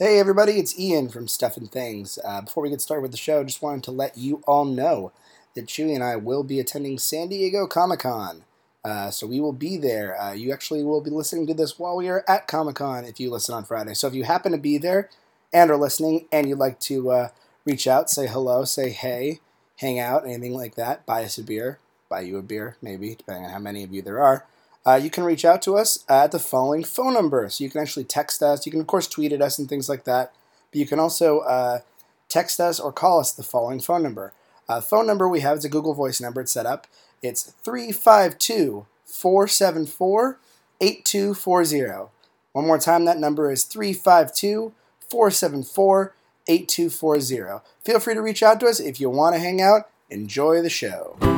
Hey everybody, it's Ian from Stuff and Things. Uh, before we get started with the show, just wanted to let you all know that Chewy and I will be attending San Diego Comic Con. Uh, so we will be there. Uh, you actually will be listening to this while we are at Comic Con if you listen on Friday. So if you happen to be there and are listening and you'd like to uh, reach out, say hello, say hey, hang out, anything like that, buy us a beer, buy you a beer, maybe, depending on how many of you there are. Uh, you can reach out to us at the following phone number. So you can actually text us. You can, of course, tweet at us and things like that. But you can also uh, text us or call us the following phone number. Uh, phone number we have is a Google Voice number. It's set up. It's 352 474 8240. One more time, that number is 352 474 8240. Feel free to reach out to us if you want to hang out. Enjoy the show.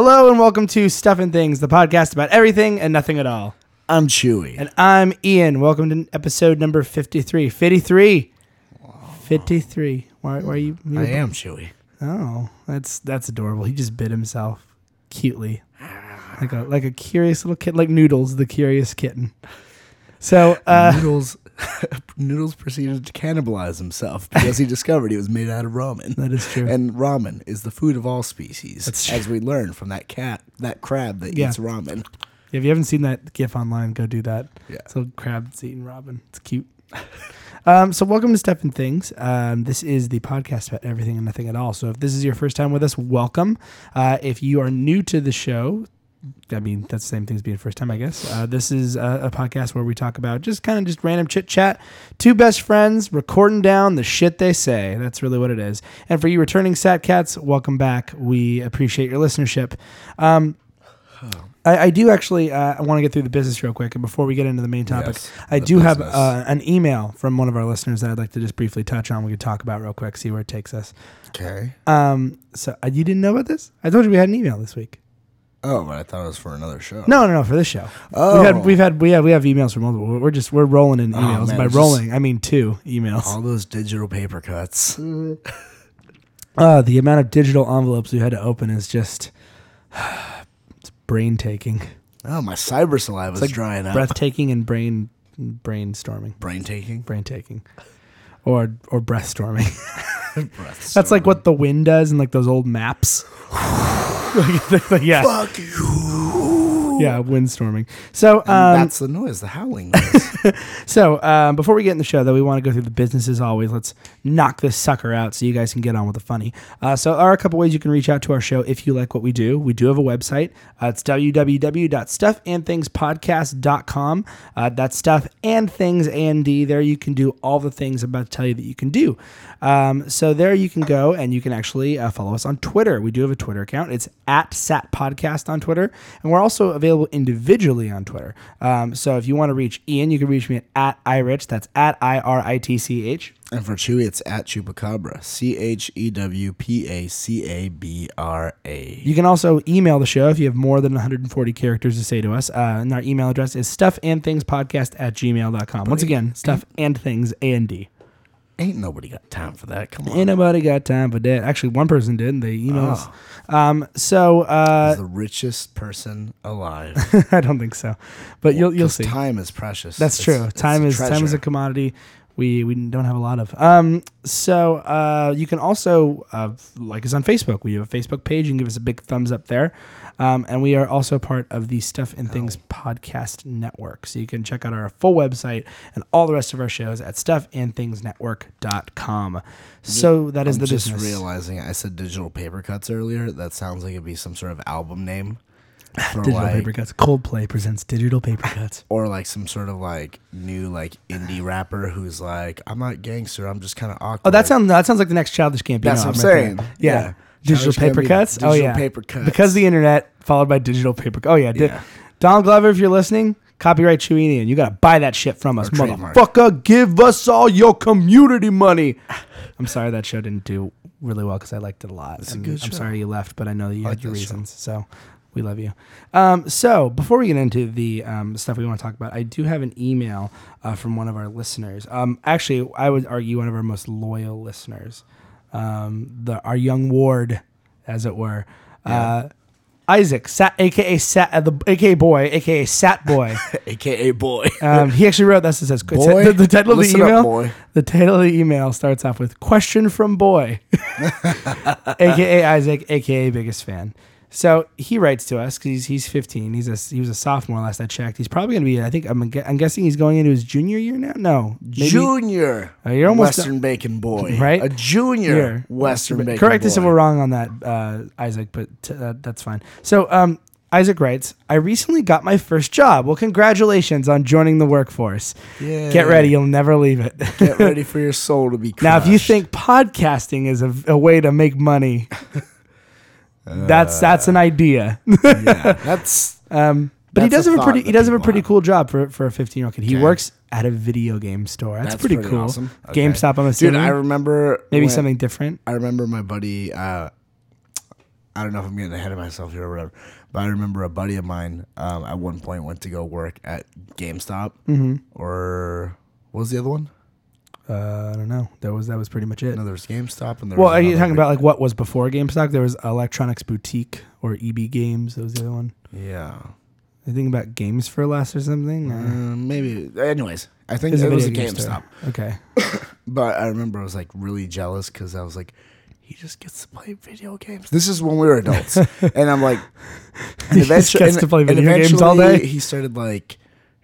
Hello and welcome to Stuff and Things, the podcast about everything and nothing at all. I'm Chewy. And I'm Ian. Welcome to episode number 53. 53. 53. Why, why are you? you I am Chewy. Oh, that's that's adorable. He just bit himself cutely. Like a like a curious little kid, like Noodles, the curious kitten. So, uh, Noodles Noodles proceeded to cannibalize himself because he discovered he was made out of ramen. That is true. And ramen is the food of all species. As we learned from that cat, that crab that Yeah. eats ramen. if you haven't seen that GIF online, go do that. Yeah. It's a little crab that's eating Robin. It's cute. um, so welcome to Stuff and Things. Um, this is the podcast about everything and nothing at all. So if this is your first time with us, welcome. Uh, if you are new to the show, I mean that's the same thing as being first time, I guess. Uh, this is a, a podcast where we talk about just kind of just random chit chat. Two best friends recording down the shit they say. That's really what it is. And for you returning sat cats, welcome back. We appreciate your listenership. Um, I, I do actually. Uh, I want to get through the business real quick, and before we get into the main topic, Yes, I do have uh, an email from one of our listeners that I'd like to just briefly touch on. We could talk about real quick, see where it takes us. Okay. Um, so uh, you didn't know about this? I told you we had an email this week. Oh, but I thought it was for another show. No, no, no, for this show. Oh. We've had we've had we have we have emails from multiple. We're just we're rolling in Oh, emails. man, By just- rolling, I mean two emails. All those digital paper cuts. Uh, the amount of digital envelopes we had to open is just it's brain taking. Oh, my cyber saliva is like drying up. Breathtaking and brain brainstorming. Brain taking. Brain taking. Or or breath storming. Breath That's like what the wind does in like those old maps. Like, yeah, Fuck you. yeah, windstorming. So, um, That's the noise, the howling noise. so um, before we get in the show, though, we want to go through the business as always. Let's knock this sucker out so you guys can get on with the funny. Uh, so, there are a couple ways you can reach out to our show if you like what we do. We do have a website. Uh, it's www.stuffandthingspodcast.com. Uh, that's stuff and things and D. There you can do all the things I'm about to tell you that you can do. Um, so there you can go and you can actually uh, follow us on Twitter. We do have a Twitter account. It's at Sat Podcast on Twitter, and we're also available individually on Twitter. Um, so if you want to reach Ian, you can reach me at, at irich. That's at i r i t c h. And for Chewy, it's at Chewpacabra. C H E W P A C A B R A. You can also email the show if you have more than 140 characters to say to us. Uh, and our email address is stuffandthingspodcast at gmail.com. Once again, stuff and things A and D. Ain't nobody got time for that. Come on. Ain't nobody got time for that. Actually, one person did. and They emailed us. Um, so uh, He's the richest person alive. I don't think so, but you'll you'll 'Cause see. Time is precious. That's It's- true. it's time is time is a commodity. We we don't have a lot of. Um, so uh, you can also uh, like us on Facebook. We have a Facebook page. You can give us a big thumbs up there. Um, and we are also part of the Stuff and Things podcast network. So you can check out our full website and all the rest of our shows at stuffandthingsnetwork.com. So that is I'm the just business. realizing I said digital paper cuts earlier. That sounds like it'd be some sort of album name. for Digital like, paper cuts. Coldplay presents digital paper cuts. or like some sort of like new like indie rapper who's like, I'm not gangster, I'm just kind of awkward. Oh, that sounds that sounds like the next childish Gambino. That's what I'm saying. Yeah. Digital paper cuts. oh yeah. paper cuts. Because the internet followed by digital paper. Oh yeah. Di- Yeah. Donald Glover, if you're listening, copyright Chewy and you gotta buy that shit from us, trademark. motherfucker. Give us all your community money. I'm sorry that show didn't do really well because I liked it a lot. It's a good I'm show. sorry you left, but I know that you I had like your that show. reasons. So we love you. Um, so before we get into the um, stuff we want to talk about, I do have an email uh, from one of our listeners. Um, actually, I would argue one of our most loyal listeners, um, the our young ward, as it were. Uh, Isaac, Sat, aka Sat, uh, the aka boy, aka Sat boy. AKA boy. Um, he actually wrote this. It says Boy, the, the title of the listen up, email. boy. The title of the email starts off with "Question from Boy," aka Isaac, aka biggest fan. So he writes to us because he's, he's 15. He's a he was a sophomore last I checked. He's probably going to be. I think I'm I'm guessing he's going into his junior year now. No, maybe- junior. Uh, you're almost Western Bacon boy. Right? A junior Year. Western Bacon Correct boy. us if we're wrong on that, uh, Isaac, but t- that, that's fine. So, um, Isaac writes, I recently got my first job. Well, congratulations on joining the workforce. Yeah. Get ready, you'll never leave it. Get ready for your soul to be crushed. now, if you think podcasting is a, a way to make money, that's that's an idea. yeah, that's Um, but he does a have a pretty he does have a pretty cool job for for a 15 year old kid. He Okay. works at a video game store. That's, That's pretty, pretty cool. awesome. Okay. GameStop, I'm dude. assuming. I remember Maybe when- something different. I remember my buddy. Uh, I don't know if I'm getting ahead of myself here or whatever, but I remember a buddy of mine um, at one point went to go work at GameStop Mm-hmm. or what was the other one? Uh, I don't know. That was that was pretty much it. No, there was GameStop and there Well, was are you talking about like what was before GameStop? There was Electronics Boutique or EB Games. That was the other one. Yeah, I think about Games for Less or something. Uh, maybe. Anyways, I think it was a game. GameStop. Okay. But I remember I was like really jealous because I was like, he just gets to play video games. This is when we were adults, and I'm like, and He just eventually, gets and- to play video games all day? He started like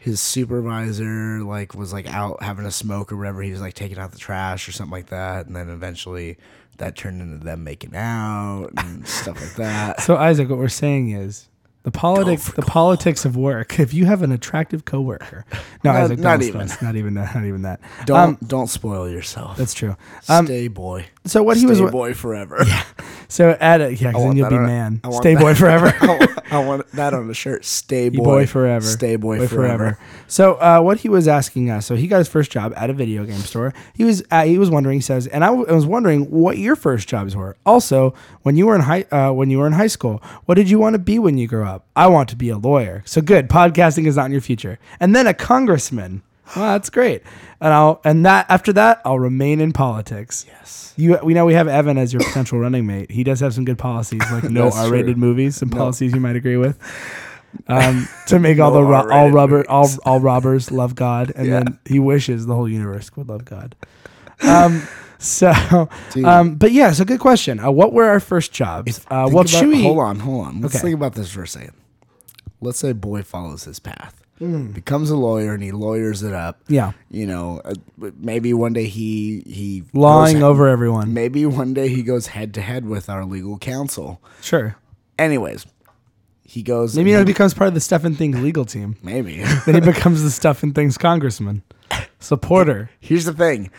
his supervisor like was like out having a smoke or whatever. He was like taking out the trash or something like that, and then eventually that turned into them making out and stuff like that. So Isaac, what we're saying is the politics the politics of work. If you have an attractive coworker, no, Not- Isaac, not even. not even that, not even that. Don't Um, don't spoil yourself. that's true. Um, Stay boy. So what he Stay was boy forever. Yeah. so at it, yeah, 'cause then want you'll that be on- man, I want stay that- boy forever. I want, I want that on the shirt. Stay boy, boy forever. Stay boy, forever. So uh, what he was asking us, so he got his first job at a video game store. He was uh, he was wondering. He says, and I, w- I was wondering what your first jobs were. Also, when you were in high uh, when you were in high school, what did you want to be when you grew up? I want to be a lawyer. So good. Podcasting is not in your future. And then a congressman. Well, that's great. And I'll and that after that, I'll remain in politics. Yes. You, we know we have Evan as your potential running mate. He does have some good policies, like no R-rated true. movies, some No. policies you might agree with. Um, to make all No the ro- all rubber all all robbers love God, and Yeah. then he wishes the whole universe would love God. Um, so, um, but yeah, so good question. Uh, what were our first jobs? Uh, about- hold on, hold on. Let's Okay. think about this for a second. Let's say boy follows his path, Hmm. becomes a lawyer, and he lawyers it up. yeah, You know, uh, maybe one day he he lying goes- over everyone. Maybe one day he goes head to head with our legal counsel. Sure, Anyways, he goes. maybe he becomes part of the Stuff and Things legal team. maybe. then he becomes the Stuff and Things congressman, supporter. Here's the thing.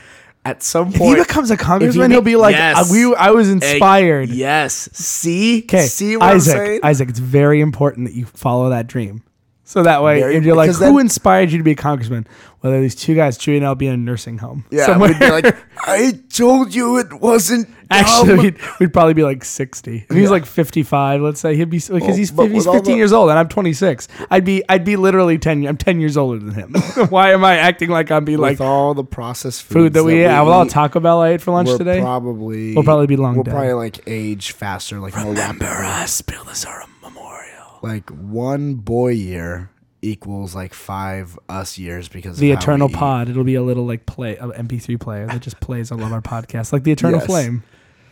At some If he becomes a congressman, be- he'll be like, Yes. "We, I was inspired." yes. See, Okay, see what Isaac. I'm saying? Isaac, it's very important that you follow that dream. So that way, Very- if you're like, who then- inspired you to be a congressman? Whether these two guys, Chewy and I'll be in a nursing home. Yeah, somewhere. we'd be like, I told you it wasn't. Actually, dumb." we'd, we'd probably be like 60. If he's Yeah. like 55, let's say he'd be because Well, he's he's 15 the- years old and I'm 26. I'd be I'd be literally 10. I'm 10 years older than him. Why am I acting like I'm be like with all the processed food foods that we ate? With all the Taco Bell I ate for lunch today. Probably We'll probably be long We'll dead. probably like age faster, like remember. Build us our memorial. Like one boy year equals like five us years because The Eternal. Pod. It'll be a little like play, uh, a MP3 player that just plays all of our podcasts, like the Eternal Yes. Flame.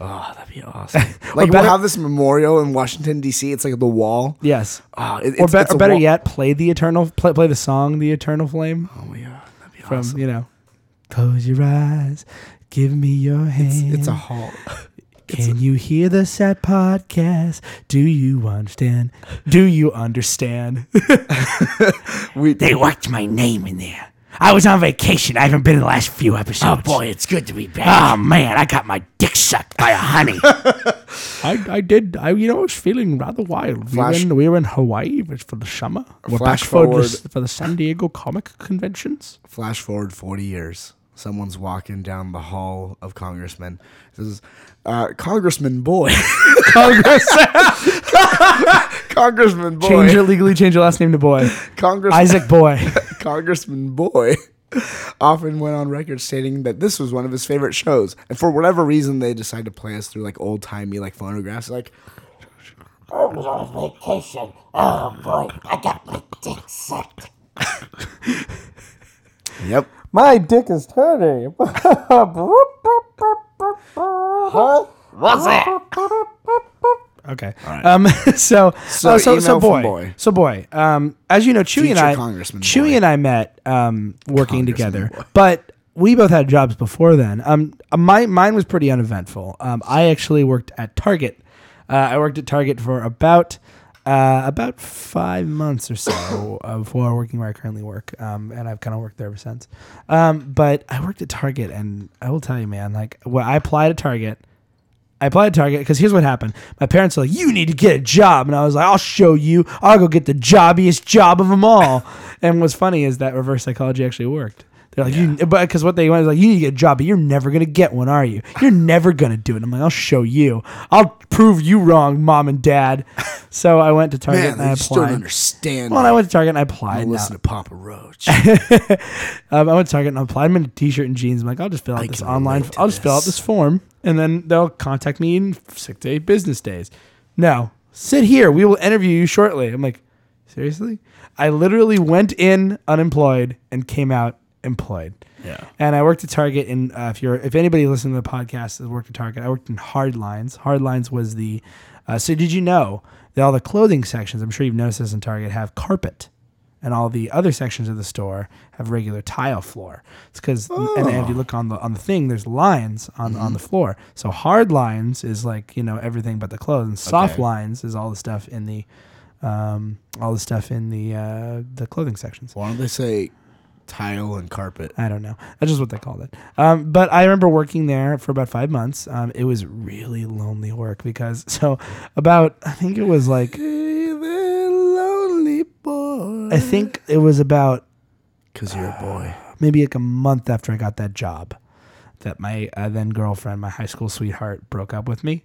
Oh, that'd be awesome. like better- we'll have this memorial in Washington D.C. It's like the wall. Yes. Oh, it, Or, it's, be- it's or a better wall- yet, play the Eternal, play, play the song "The Eternal Flame" Oh yeah, that'd be from awesome. you know, close your eyes, give me your hand. It's a hall. Can you hear the sad podcast? Do you understand? Do you understand? We, They whacked my name in there. I was on vacation. I haven't been in the last few episodes. oh boy, it's good to be back. Oh man, I got my dick sucked by a honey. I, I did. I you know I was feeling rather wild. We were in, we were in Hawaii for the summer. We're Flash back for the, forward. for the San Diego Comic Conventions. Flash forward 40 years. Someone's walking down the hall of congressmen. This is uh, Congressman Boy. Congress, Congressman Boy. change your legally change your last name to Boy. Congress- Isaac Boy. Congressman Boy often went on record stating that this was one of his favorite shows. And for whatever reason, they decided to play us through like old timey like phonographs. Like, I was on vacation. Oh boy, I got my dick sucked. yep. My dick is turning. What's that? Okay. Um. So So so so, so email from boy. Boy. So boy. Um. As you know, Chewy and I, Congressman Chewy Boy. and I met um working together, Boy. but we both had jobs before then. Um. My mine was pretty uneventful. Um. I actually worked at Target. Uh, I worked at Target for about. Uh, about five months or so before working where I currently work, um, and I've kind of worked there ever since. Um, but I worked at Target, and I will tell you, man, like when I applied at Target, I applied to Target because here's what happened. My parents were like, "You need to get a job," and I was like, "I'll show you. I'll go get the jobbiest job of them all." and what's funny is that reverse psychology actually worked. They're like, "You," but because what they want is like, "You need to get a job, but you're never gonna get one, are you? You're never gonna do it." I'm like, "I'll show you. I'll prove you wrong, mom and dad." So I went to Target Man, and I still don't applied. understand. Well. I went to Target and I applied. Now, listen to Papa Roach. um, I went to Target and I applied. I'm in a t-shirt and jeans. I'm like, I'll just fill out I this online. I'll just fill out this. this form, and then they'll contact me in six to eight business days. No, sit here. We will interview you shortly. I'm like, seriously? I literally went in unemployed and came out employed. Yeah. And I worked at Target. And uh, if you're, if anybody listening to the podcast has worked at Target, I worked in Hard Lines. Hard Lines was the. Uh, so did you know that all the clothing sections? I'm sure you've noticed this in Target have carpet and all the other sections of the store have regular tile floor. It's because and if you look on the on the thing, there's lines on on the floor. So hard lines is like you know everything but the clothes, and soft Okay. lines is all the stuff in the um, all the stuff in the uh, the clothing sections. Why don't they say tile and carpet? I don't know. That's just what they called it. Um, but I remember working there for about five months. Um, it was really lonely work because so about I think it was like lonely boy. I think it was about Because you're a boy. maybe like a month after I got that job that my uh, then girlfriend, my high school sweetheart, broke up with me.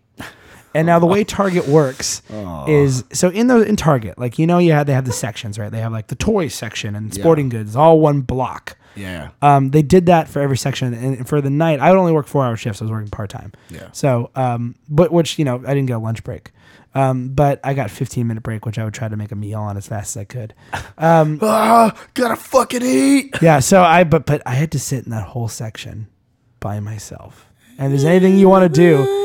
And now the way Target works is so in the in Target, like you know, you have they have the sections, right? They have like the toy section and sporting goods, all one block. Yeah. Um, they did that for every section, and for the night, I would only work four hour shifts. I was working part time. Yeah. So, um, but which you know, I didn't get a lunch break. Um, but I got 15 minute break, which I would try to make a meal on as fast as I could. Um, Ah, gotta fucking eat. yeah. So I, but but I had to sit in that whole section by myself. And if there's anything you want to do.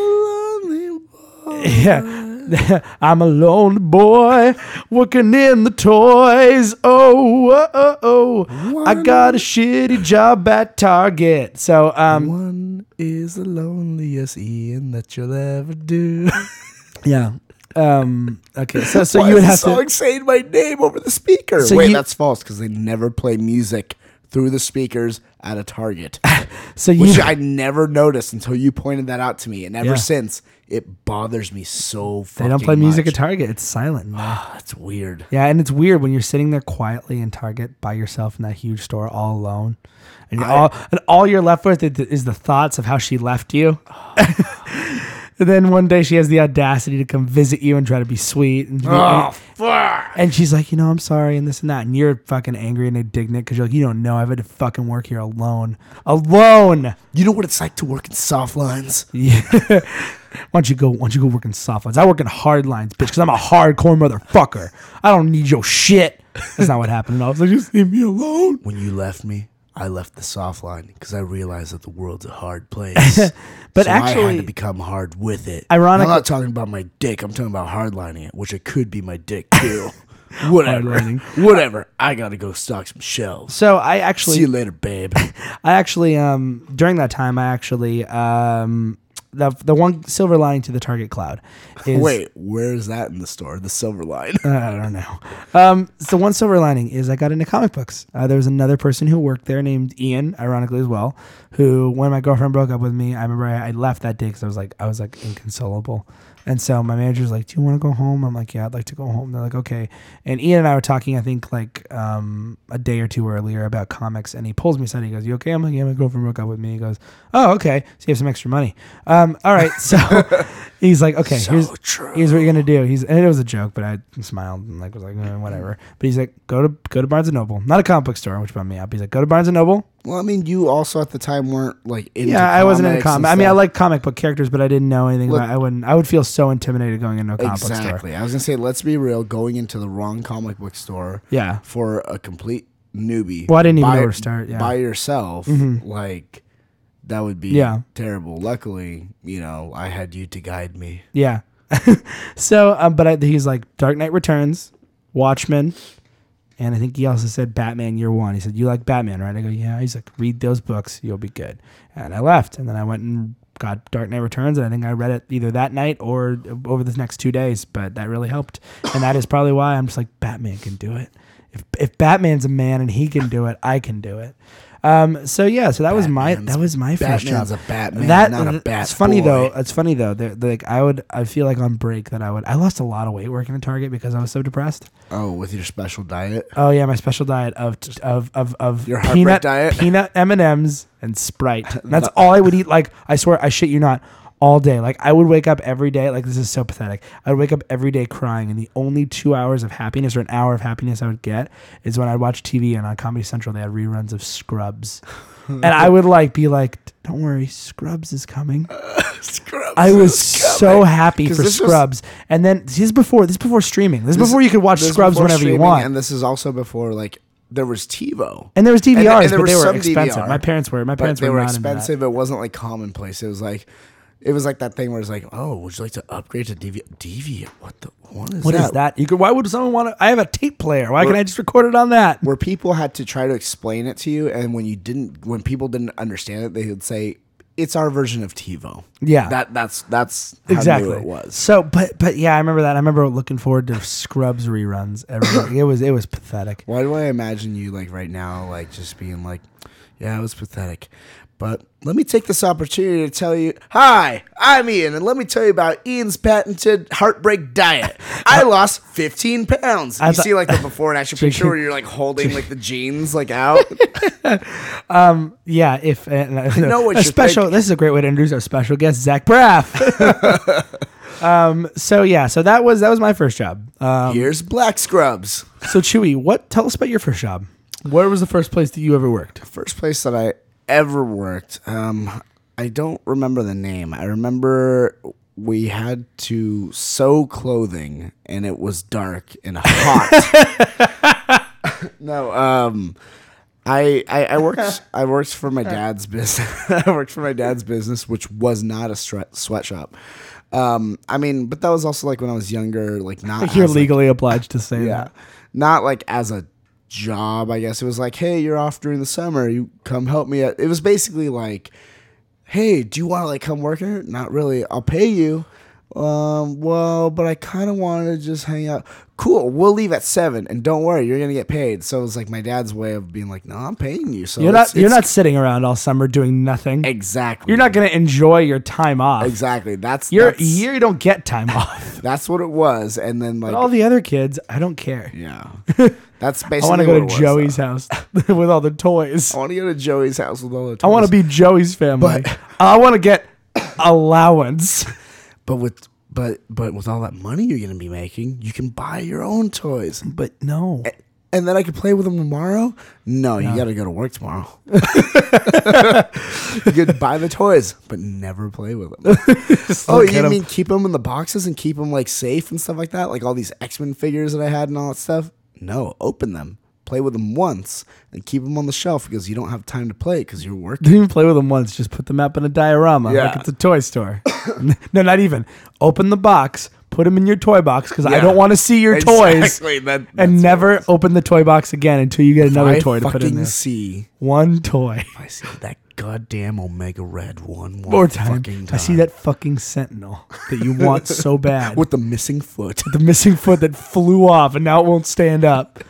Yeah. I'm a lone boy working in the toys. Oh, oh, oh, oh. I got a shitty job at Target. So, um, One is the loneliest Ian that you'll ever do. yeah. Um, okay. So, so Why you would is have the song to. saying my name over the speaker? So Wait, you- that's false because they never play music through the speakers at a Target, So you. which I never noticed until you pointed that out to me, and ever Yeah. since it bothers me so. They don't play music much. at Target. It's silent. in there. Ah, That's weird. Yeah, and it's weird when you're sitting there quietly in Target by yourself in that huge store, all alone, and you're all and all you're left with is- is the thoughts of how she left you. Ah. and then one day she has the audacity to come visit you and try to be sweet, and, Oh, and she's like, you know, I'm sorry, and this and that, and you're fucking angry and indignant because you're like, you don't know, I've had to fucking work here alone, alone. You know what it's like to work in soft lines? Yeah. why don't you go? Why don't you go work in soft lines? I work in hard lines, bitch, because I'm a hardcore motherfucker. I don't need your shit. That's not what happened. And I was like, just leave me alone. When you left me, I left the soft line because I realized that the world's a hard place. But So I had to become hard with it. Ironically- I'm not talking about my dick. I'm talking about hardlining it, which it could be my dick too. Whatever. Hardlining. Whatever. I gotta go stock some shelves. So I actually See you later, babe. I actually, um, during that time, I actually, um, the the one silver lining to the Target cloud is Wait, where's that in the store? The silver line. I don't know. Um, so one silver lining is I got into comic books. Uh, there was another person who worked there named Ian, ironically as well, who when my girlfriend broke up with me, I remember I, I left that day because I was like I was like inconsolable. And so my manager's like, "Do you want to go home?" I'm like, "Yeah, I'd like to go home." They're like, "Okay." And Ian and I were talking, I think like um, a day or two earlier about comics, and he pulls me aside. He goes, "You okay?" I'm like, "Yeah, my girlfriend broke up with me." He goes, "Oh, okay. So you have some extra money." Um, all right. So he's like, "Okay, here's true. here's what you're gonna do." He's and it was a joke, but I smiled and like was like, eh, "Whatever." But he's like, "Go to go to Barnes and Noble, not a comic book store," which bummed me up. He's like, "Go to Barnes and Noble." Well, I mean, you also at the time weren't like into yeah, I wasn't in comics comic. I mean, I like comic book characters, but I didn't know anything Look- about. I wouldn't. I would feel so intimidated going into a comic book store. exactly. I was gonna say, let's be real. Going into the wrong comic book store Yeah. for a complete newbie. Well, I didn't even by, know where to start, yeah. Mm-hmm. by yourself, like that would be Yeah. terrible. Luckily, you know, I had you to guide me. Yeah. so, um, but I, he's like Dark Knight Returns, Watchmen, and I think he also said Batman Year One. He said, "You like Batman, right?" I go, "Yeah." He's like, "Read those books, you'll be good." And I left, and then I went and got Dark Knight Returns, and I think I read it either that night or over the next two days. But that really helped, and that is probably why I'm just like Batman can do it. If if Batman's a man and he can do it, I can do it. Um, so yeah, so that was my Batman's- that was my first Batman's job. a Batman, that not a bat It's funny boy. though. It's funny though. that- Like I would, I feel like on break that I would. I lost a lot of weight working at Target because I was so depressed. Oh, with your special diet. Oh yeah, my special diet of of of of Your heartbreak peanut diet? peanut M and M's and Sprite. And that's all I would eat. Like I swear, I shit you not. All day, like I would wake up every day. Like this is so pathetic. I would wake up every day crying, and the only two hours of happiness or an hour of happiness I would get is when I'd watch TV and on Comedy Central they had reruns of Scrubs, and I would like be like, "Don't worry, Scrubs is coming." Scrubs I was so happy for this was- Scrubs, and then this is before this is before streaming. This is This- before you could watch Scrubs whenever you want. And this is also before like there was TiVo. And there was And DVRs, th- and there but they were expensive. DVR, My parents were. My parents they were, were not into that. expensive. It wasn't like commonplace. It was like it was like that thing where it's like, oh, would you like to upgrade to DV? DV? What the? What is What that? is that? You could. Why would someone want to? I have a tape player. Why can I just record it on that? Where people had to try to explain it to you, and when you didn't, when people didn't understand it, they would say, "It's our version of TiVo." Yeah. that that's that's how Exactly. new it was. So, but but yeah, I remember that. I remember looking forward to Scrubs reruns. Every it was it was pathetic. Why do I imagine you like right now, like just being like, yeah, it was pathetic. But let me take this opportunity to tell you, hi, I'm Ian, and let me tell you about Ian's patented heartbreak diet. I lost 15 pounds. I you thought- see like the before and after picture where you're like holding like the jeans like out. Yeah, if uh, know what a you're special. thinking. This is a great way to introduce our special guest, Zach Braff. um. So yeah. So that was that was my first job. Um. Here's black scrubs. So Chewy, what? Tell us about your first job. Where was the first place that you ever worked? First place that I ever worked. Um, I don't remember the name. I remember we had to sew clothing, and it was dark and hot. no, um, I, I I worked I worked for my dad's business. I worked for my dad's business, which was not a sweat sweatshop. Um, I mean, but that was also like when I was younger, like not You're as, like, legally obliged to say yeah. that. Not like as a job, I guess. It was like, hey, you're off during the summer. You come help me. It was basically like, hey, do you want to like come work here? Not really. I'll pay you. Um, well, but I kind of wanted to just hang out. Cool. We'll leave at seven, and don't worry, you're gonna get paid. So it was like my dad's way of being like, no, I'm paying you. So You're it's- not. You're it's- not sitting around all summer doing nothing. exactly. You're not going to enjoy your time off. exactly. That's You're that's, you don't get time off. that's what it was. And then like, all the other kids, I don't care. yeah, that's basically. I want to go to Joey's though. house with all the toys. I want to go to Joey's house with all the. Toys. I want to be Joey's family. But- I want to get allowance. But with but but with all that money you're gonna be making, you can buy your own toys, But no. and then I could play with them tomorrow. No, you got to go to work tomorrow. you could buy the toys, but never play with them. oh, you at you 'em. mean keep them in the boxes and keep them like safe and stuff like that, like all these X Men figures that I had and all that stuff? No, open them, play with them once, and keep them on the shelf because you don't have time to play because you're working. Didn't even play with them once. Just put them up in a diorama yeah. like it's a toy store. no, not even. Open the box. Put them in your toy box because I Yeah. don't want to see your toys. Exactly, that- And never open the toy box again until you get another I toy to put in fucking there. see, One toy. if I see that goddamn Omega Red one more, More time. fucking time. I see that fucking Sentinel that you want so bad. with the missing foot. the missing foot that flew off and now it won't stand up.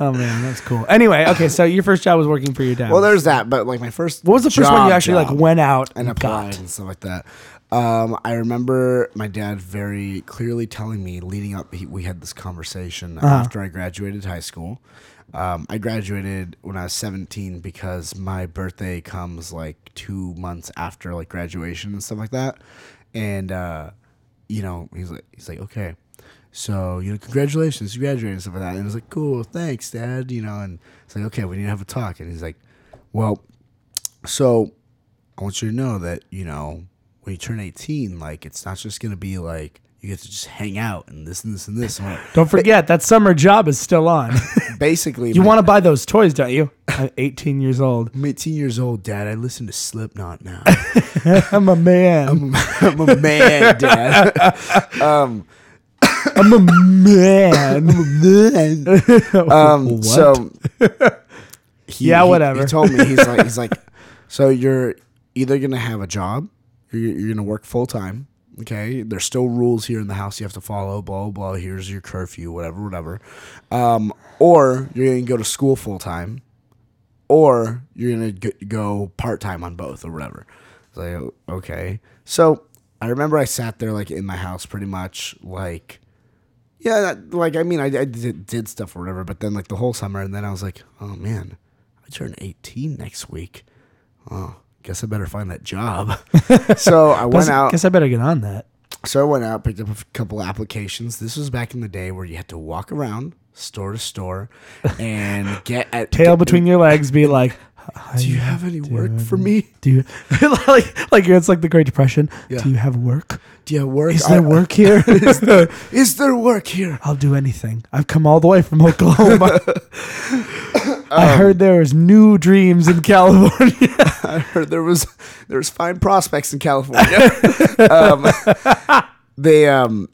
Oh man, that's cool. Anyway, okay, so your first job was working for your dad. Well, there's that, but like my first. what was the first one you actually like went out and and applied got? and stuff like that? Um, I remember my dad very clearly telling me leading up. He, we had this conversation Uh-huh. after I graduated high school. Um, I graduated when I was 17 because my birthday comes like two months after like graduation and stuff like that. And uh, you know, he's like, he's like, okay, so you know, congratulations, you graduated and stuff like that. And I was like, cool, thanks, dad. You know, and it's like, okay, we need to have a talk. And he's like, well, so I want you to know that you know when you turn 18, like it's not just gonna be like you get to just hang out and this and this and this. Don't forget that summer job is still on. Basically, you want to buy those toys, don't you? I'm 18 years old. I'm 18 years old, Dad. I listen to Slipknot now. I'm a man. I'm a man, Dad. um, I'm a man. I'm um, What? so he, Yeah, he- whatever. He told me he's like he's like, so you're either gonna have a job, you're, you're gonna work full time. Okay, there's still rules here in the house you have to follow. Blah blah. blah. Here's your curfew, whatever, whatever. Um, or you're gonna go to school full time, or you're gonna go part time on both or whatever. Like okay. So I remember I sat there like in my house pretty much like yeah, that, like I mean, I, I did, did stuff or whatever, but then like the whole summer, and then I was like, oh man, I turn eighteen next week. Oh, guess I better find that job. so I went out. guess I better get on that. So I went out, picked up a couple applications. This was back in the day where you had to walk around store to store and get at Tail between your legs, be like, Do you have any work for me? do you like like it's like the Great Depression? Yeah. Do you have work? Do you have work? Is there I- work here? is, there, is there work here? I'll do anything. I've come all the way from Oklahoma. Um, I heard there was new dreams in California. I heard there was there was fine prospects in California. um, they um,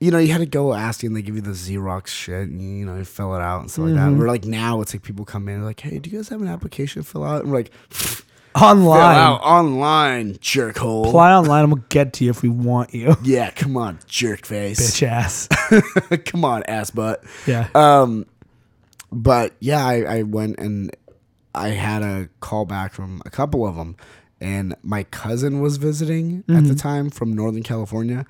you know, you had to go ask And they give you the Xerox shit, and you know, you fill it out and stuff like that. We're like now, it's like people come in like, "Hey, do you guys have an application to fill out?" And we're like, "Fill Online. out online, jerkhole." Apply online and we'll get to you if we want you. yeah, come on, jerk face. Bitch ass. come on, ass butt. Yeah. Um, but yeah, I, I went and I had a call back from a couple of them, and my cousin was visiting at Mm-hmm. the time from Northern California,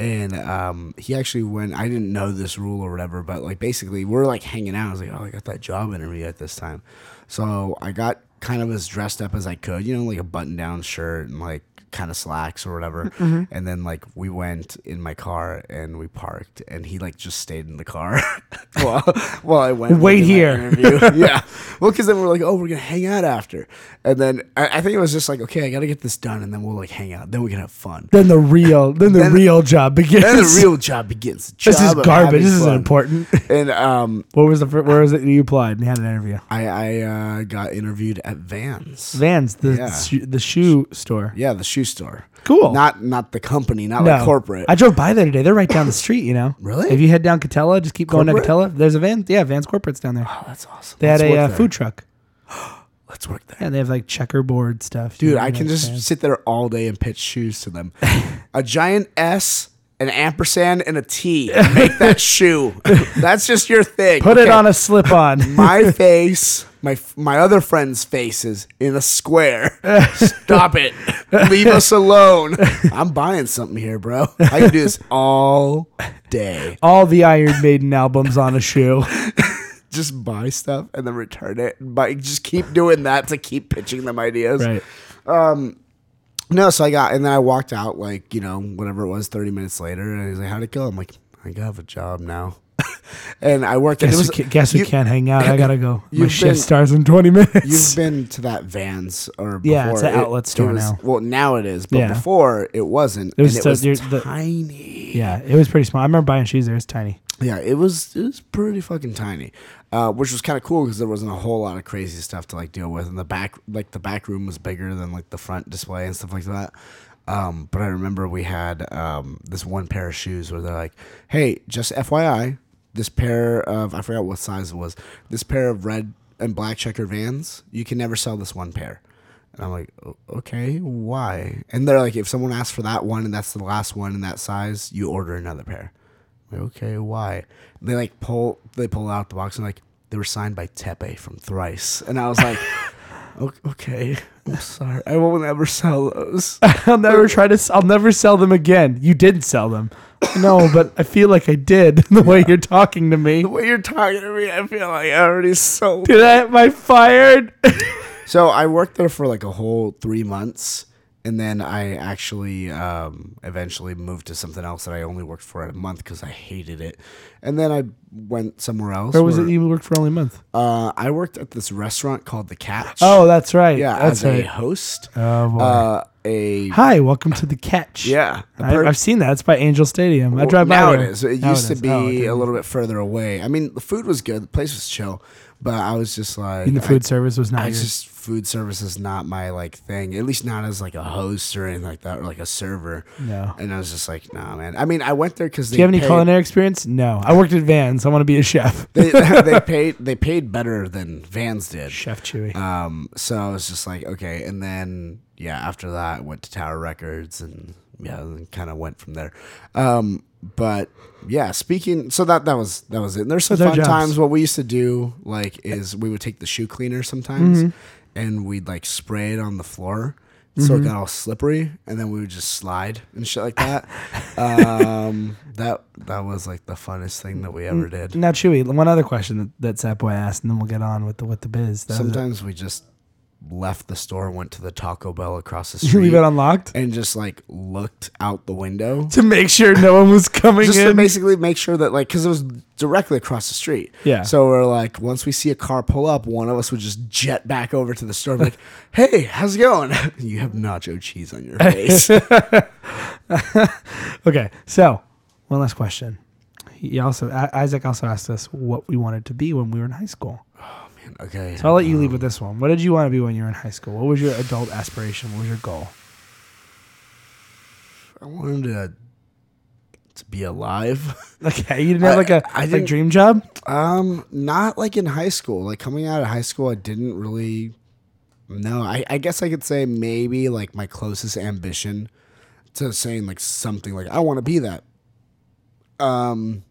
and um, he actually went. I didn't know this rule or whatever, but like basically we're like hanging out. I was like, oh, I got that job interview at this time, so I got kind of as dressed up as I could, you know, like a button down shirt and like kind of slacks or whatever. Mm-hmm. And then like we went in my car and we parked and he like just stayed in the car while, while I went. Wait and did my here. yeah. Well, because then we're like, oh, we're gonna hang out after, and then I, I think it was just like, okay, I got to get this done, and then we'll like hang out. Then we can have fun. then the real then the Then- real job begins. Then the real job begins. The this is garbage. This isn't important. And um, What was the fir- where was it you applied and you had an interview? I I uh, got interviewed at Vans. Vans, the Yeah. the shoe store. Yeah, the shoe store. Cool. Not not the company, not no, like corporate. I drove by there today. They're right down the street. You know. Really? If you head down Katella, just keep going Corporate? to Katella. There's a van. Yeah, Vans Corporate's down there. oh, that's awesome. They had Let's a uh, food truck. Let's work there. Yeah, they have like checkerboard stuff. Dude, You I can just Vans. sit there all day and pitch shoes to them. a giant S, an ampersand, and a T. Make that shoe. That's just your thing. put it on a slip on. my face, my my other friends' faces in a square. Stop it. Leave us alone. I'm buying something here, bro. I can do this all day. All the Iron Maiden albums on a shoe. Just buy stuff and then return it. But just keep doing that to keep pitching them ideas. Right. Um, No, so I got, and then I walked out like you know whatever it was, thirty minutes later, and he's like, "How'd it go?" I'm like, "I have a job now," and I worked. and Guess, it was, we, guess we you- can't hang out. I gotta go. My shift been- starts in 20 minutes. You've been to that Vans or before. Yeah, it's an It- outlet store it was- now. Well, now it is, but Yeah. before it wasn't. It was and it was the- tiny. yeah, it was pretty small. I remember buying shoes there. It's tiny. Yeah, it was it was pretty fucking tiny, uh, which was kind of cool because there wasn't a whole lot of crazy stuff to like deal with, and the back like the back room was bigger than like the front display and stuff like that. Um, but I remember we had um, this one pair of shoes where they're like, "Hey, just FYI, this pair of I forgot what size it was. This pair of red and black checker Vans, you can never sell this one pair." And I'm like, "Okay, why?" And they're like, "If someone asks for that one and that's the last one in that size, you order another pair." Like, okay, why? And they like pull they pull out the box and like they were signed by Teppei from Thrice, and I was like, okay, I'm sorry, I won't ever sell those. I'll never try to. I'll never sell them again. You did sell them. No, but I feel like I did the way you're talking to me. the way you're talking to me, I feel like I already sold. Did I am I fired? So I worked there for like a whole three months, and then I actually um, eventually moved to something else that I only worked for a month because I hated it, and then I went somewhere else. Where was where- it you worked for only a month? Uh, I worked at this restaurant called the Catch. Oh, that's right. yeah, that's as a host. Oh boy. Uh, a Hi, welcome to the catch. yeah. the I, per- I've seen that. It's by Angel Stadium. I drive by now it is. It Now used to be Oh, I a little bit further away. I mean, the food was good. The place was chill, but I was just like, And the I- food service was not I yours. just food service is not my like thing. At least not as like a host or anything like that, or like a server. No. And I was just like, nah, man. I mean, I went there because Do you have any culinary experience? No. I worked at Vans. I want to be a chef. They, they paid they paid better than Vans did. Chef Chewy. Um, so I was just like, okay. And then, yeah, after that, I went to Tower Records and, yeah, kind of went from there. Um, but yeah, speaking, so that, that was, that was it. And there's some Those fun jobs. times. What we used to do, like, is we would take the shoe cleaner sometimes Mm-hmm. and we'd like spray it on the floor. So Mm-hmm. it got all slippery, and then we would just slide and shit like that. um, that that was like the funnest thing that we ever did. now, Chewy, one other question that, that Sat Boy asked, and then we'll get on with the with the biz. That was it. Sometimes we just left the store went to the Taco Bell across the street. you leave it unlocked and just like looked out the window to make sure no one was coming just to in. basically make sure that like because it was directly across the street Yeah. so we're like once we see a car pull up one of us would just jet back over to the store and be like hey how's it going you have nacho cheese on your face okay, so one last question. He also Isaac also asked us what we wanted to be when we were in high school. Okay So I'll let you leave with this one. What did you want to be when you were in high school? What was your adult aspiration? What was your goal? i wanted to to be alive Okay, you didn't have I- like a I like didn't- dream job. Um, not like in high school. Like coming out of high school, I didn't really. No, I, I guess I could say maybe like my closest ambition to saying like something like I want to be that. Um,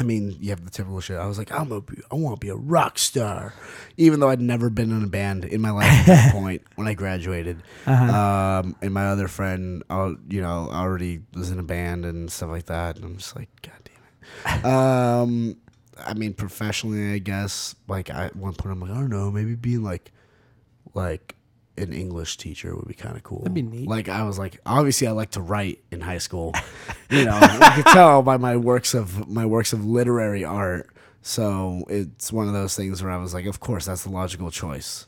I mean, you have the typical shit. I was like, I'm a, I want to be a rock star, even though I'd never been in a band in my life at that point when I graduated. Um, and my other friend, uh, you know, already was in a band and stuff like that. And I'm just like, God damn it. Um, I mean, professionally, I guess. Like, I, at one point, I'm like, I don't know, maybe being like, like an English teacher would be kind of cool. That'd be neat. Like, I was like, obviously, I like to write in high school. you know, you could tell by my works of my works of literary art. So it's one of those things where I was like, of course, that's the logical choice.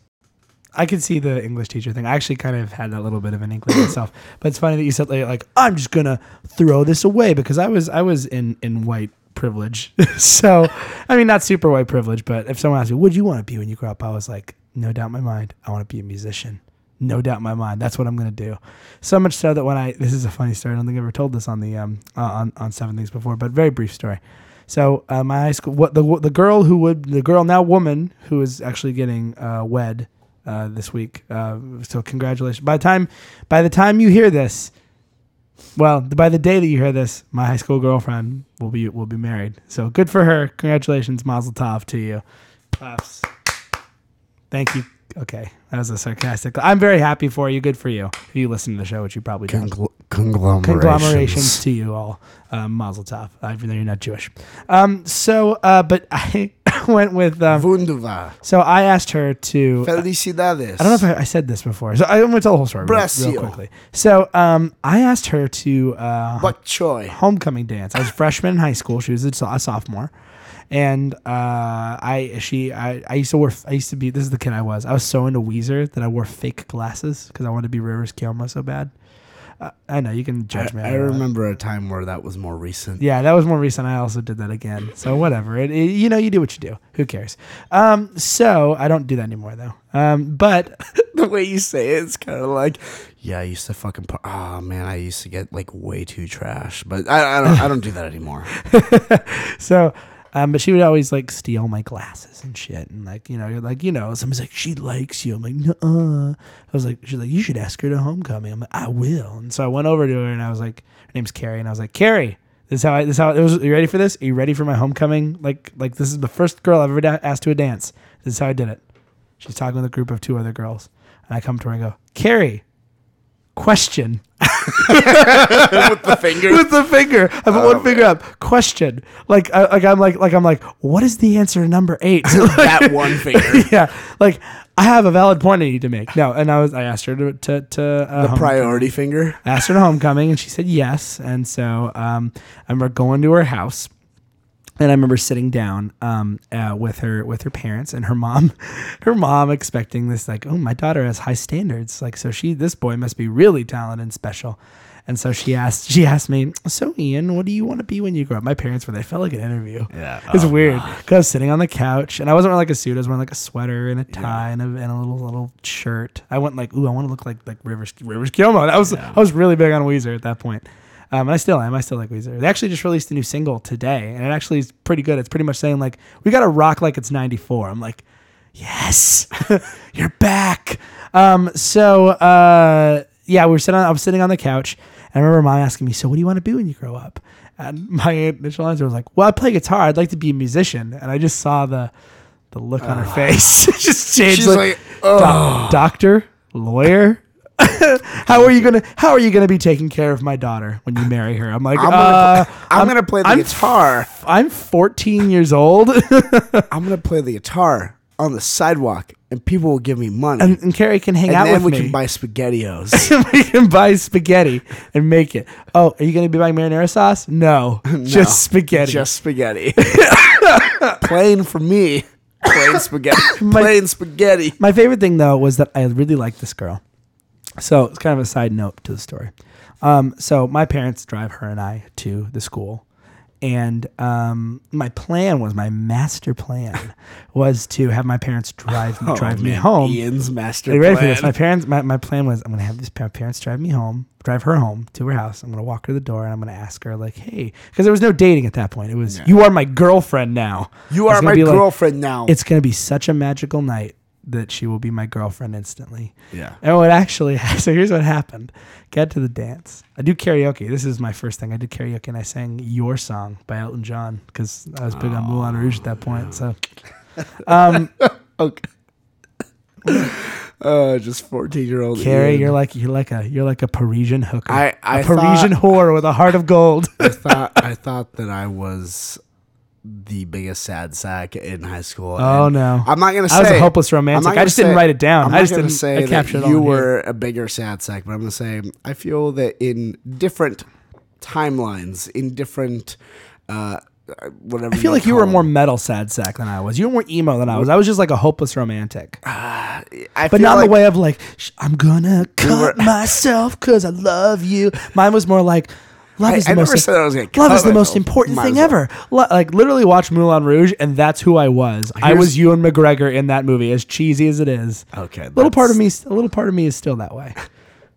I could see the English teacher thing. I actually kind of had that little bit of an inkling myself. But it's funny that you said like, like I'm just gonna throw this away because I was I was in in white privilege. so I mean not super white privilege, but if someone asked me, "What do you want to be when you grow up?" I was like, no doubt in my mind, I want to be a musician. No doubt in my mind, that's what I'm gonna do. So much so that when I this is a funny story. I don't think I ever told this on the um uh, on on seven things before, but very brief story. So uh, my high school, what the the girl who would the girl now woman who is actually getting uh, wed uh, this week. Uh, so congratulations. By the time by the time you hear this, well, by the day that you hear this, my high school girlfriend will be will be married. So good for her. Congratulations, Mazel Tov to you. Claps. Thank you. Okay, that was a sarcastic. I'm very happy for you. Good for you. If you listen to the show, which you probably don't. Conglomerations. Conglomerations to you all. Um, Mazel Tov, uh, even though you're not Jewish. Um, so, uh, but I went with. Um, Wunderbar. so I asked her to. Felicidades. I don't know if I, I said this before, so I'm gonna tell the whole story real, real quickly. So, um, I asked her to uh, Bok choy. homecoming dance. I was a freshman in high school. She was a, so- a sophomore, and uh, I she I, I used to wear I used to be this is the kid I was. I was so into Weezer that I wore fake glasses because I wanted to be Rivers Cuomo so bad. Uh, I know you can judge me. I, I that. remember a time where that was more recent. Yeah, that was more recent. I also did that again. So whatever. It, it- you know, you do what you do. Who cares? Um, so I don't do that anymore though. Um, but the way you say it, it's kind of like, yeah, I used to fucking. Par- oh man, I used to get like way too trash, but I, I don't. I don't do that anymore. so, um, but she would always like steal my glasses and shit, and like you know, you're like you know, somebody's like she likes you. I'm like, no. I was like, she's like, you should ask her to homecoming. I'm like, I will. And so I went over to her and I was like, her name's Carrie, and I was like, Carrie. This is how I. This is how it was. Are you ready for this? Are you ready for my homecoming? Like, like this is the first girl I've ever da- asked to a dance. This is how I did it. She's talking with a group of two other girls, and I come to her and go, Carrie, question. With the finger. with the finger. I put one finger up. Question. Like, I, like I'm like, like I'm like, what is the answer to number eight? that one finger. yeah, like I have a valid point I need to make. No, and I was, I asked her to to, to uh, The priority finger. I asked her to homecoming, and she said yes. And so um, I remember going to her house. And I remember sitting down um, uh, with her with her parents and her mom, her mom expecting this like, oh, my daughter has high standards, like so she this boy must be really talented and special, and so she asked she asked me, so Ian, what do you want to be when you grow up? My parents were they felt like an interview. Yeah. It's weird because I was sitting on the couch and I wasn't wearing like a suit. I was wearing like a sweater and a tie and, a, and a little little shirt. I went like, ooh, I want to look like like Rivers Rivers Cuomo. That was I was really big on Weezer at that point. Um, and I still am. I still like Weezer. They actually just released a new single today, and it actually is pretty good. It's pretty much saying like, we got to rock like it's '94. I'm like, yes, you're back. Um, so uh, yeah, we were sitting. On, I was sitting on the couch, and I remember mom asking me, "So what do you want to be when you grow up?" And my initial answer was like, "Well, I play guitar. I'd like to be a musician." And I just saw the the look on her face It just changed. She's like, like, "Doc- doctor, lawyer. how are you gonna How are you gonna be taking care of my daughter when you marry her? I'm like, I'm gonna, uh, pl- I'm, gonna play the I'm guitar. I'm 14 years old, I'm gonna play the guitar on the sidewalk, and people will give me money, and, and Carrie can hang and out then with we me. can buy spaghettios. we can buy spaghetti and make it. Oh, are you going to be buying marinara sauce? No, just spaghetti. Just spaghetti. Plain for me. Plain spaghetti. Plain spaghetti. My favorite thing though was that I really liked this girl. So it's kind of a side note to the story. Um, so my parents drive her and I to the school, and um, my plan was my master plan was to have my parents drive drive me Oh, home. Ian's master Are you ready for this? plan. My parents, my, my plan was I'm gonna have these my parents drive me home, drive her home to her house. I'm gonna walk her to the door and I'm gonna ask her like, hey, because there was no dating at that point. It was you are my girlfriend now. You are my be like, girlfriend now. it's gonna be such a magical night that she will be my girlfriend instantly. Yeah. And what actually so here's what happened. Get to the dance. I do karaoke. This is my first thing. I did karaoke and I sang Your Song by Elton John because I was big on Moulin Rouge at that point. So um okay. uh, just fourteen year old. Carrie, you're like you're like a you're like a Parisian hooker. I- I a Parisian thought- whore with a heart of gold. I thought I thought that I was the biggest sad sack in high school. Oh, and no. I'm not gonna say I was a hopeless romantic. I just didn't write it down. I'm I just gonna didn't- say I that it you in here. were a bigger sad sack, but I'm gonna say I feel that in different timelines, in different uh, whatever. I feel like you were more metal sad sack than I was. You were more emo than I was. I was just like a hopeless romantic. I But feel not in like, the way of like, I'm gonna cut were- myself because I love you. Mine was more like, love I- is the I most never said I was gonna love is the most important Might thing well. ever. Lo- like literally watch Moulin Rouge, and that's who I was. I was Ewan McGregor in that movie, as cheesy as it is. Okay, A little part of me, a little part of me is still that way.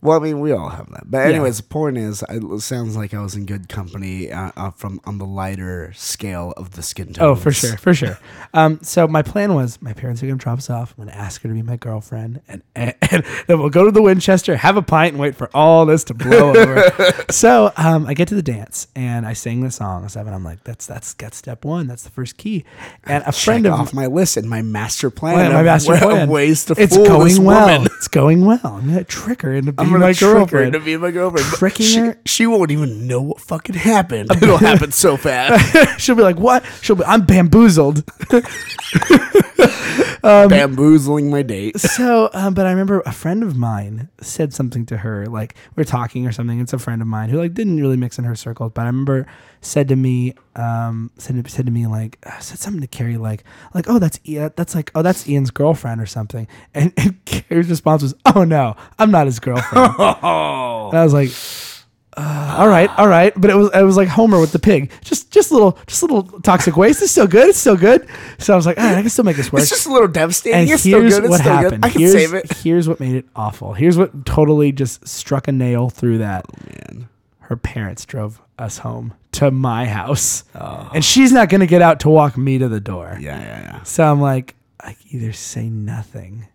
Well, I mean, we all have that. But Yeah. anyways, the point is, it sounds like I was in good company uh, uh, from on the lighter scale of the skin tone. Oh, for sure, for sure. Um, so my plan was my parents are gonna drop us off. I'm gonna ask her to be my girlfriend, and, and, and then we'll go to the Winchester, have a pint, and wait for all this to blow over. so um, I get to the dance and I sing the song. Seven. I'm like, that's that's that's step one. That's the first key. And a friend of off my list and my master plan. Well, my master plan. ways to it's fool going this well. woman. It's going well. I'm gonna trick her into being My girlfriend. into being my girlfriend. Tricking she, her? she won't even know what fucking happened. It'll happen so fast. She'll be like, "What?" She'll be, "I'm bamboozled." Bamboozling my date. So, um, but I remember a friend of mine said something to her, like we are talking or something. It's a friend of mine who like didn't really mix in her circles, but I remember said to me, um, said said to me like uh, said something to Carrie like like oh that's Ian, that's like oh that's Ian's girlfriend or something, and, and Carrie's response was oh no I'm not his girlfriend. And I was like, uh, all right, all right. But it was it was like Homer with the pig. Just just little just little toxic waste. It's still good. It's still good. So I was like, all right, I can still make this work. It's just a little devastating. and it's here's still good. It's what still happened. good. I can here's, save it. Here's what made it awful. Here's what totally just struck a nail through that. Oh, Man. Her parents drove us home to my house, and she's not going to get out to walk me to the door. Yeah, yeah, yeah. So I'm like, I either say nothing,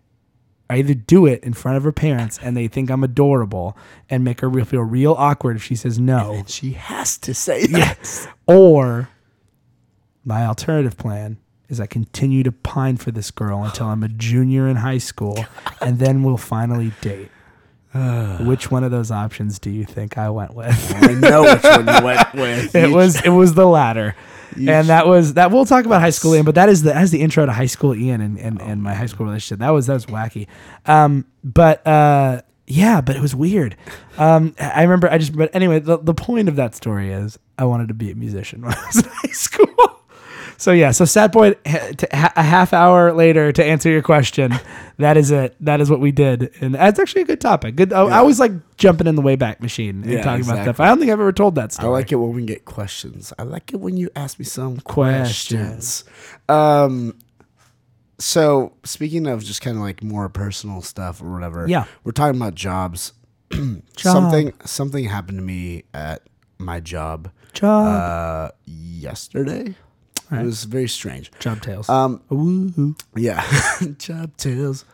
I either do it in front of her parents and they think I'm adorable and make her feel real awkward if she says no, She has to say that. or my alternative plan is I continue to pine for this girl until I'm a junior in high school and then we'll finally date. Which one of those options do you think I went with? I know which one you went with. it was it was the latter. And that was that we'll talk about high school Ian, but that is the as the intro to high school Ian and, and, and my high school relationship. That was that was wacky. Um but uh yeah, but it was weird. Um I remember I just but anyway, the, the point of that story is I wanted to be a musician when I was in high school. So yeah, so Sat Boy, ha- a half hour later to answer your question, that is it. That is what we did, and that's actually a good topic. Good. I, I always like jumping in the Wayback Machine and Yeah, talking about stuff. I don't think I've ever told that stuff. I like it when we get questions. I like it when you ask me some Questions. questions. Um, so speaking of just kind of like more personal stuff or whatever, Yeah. we're talking about jobs. something something happened to me at my job Job, uh, yesterday. Right. It was very strange. job tales. Um, Woo-hoo. yeah, job tales.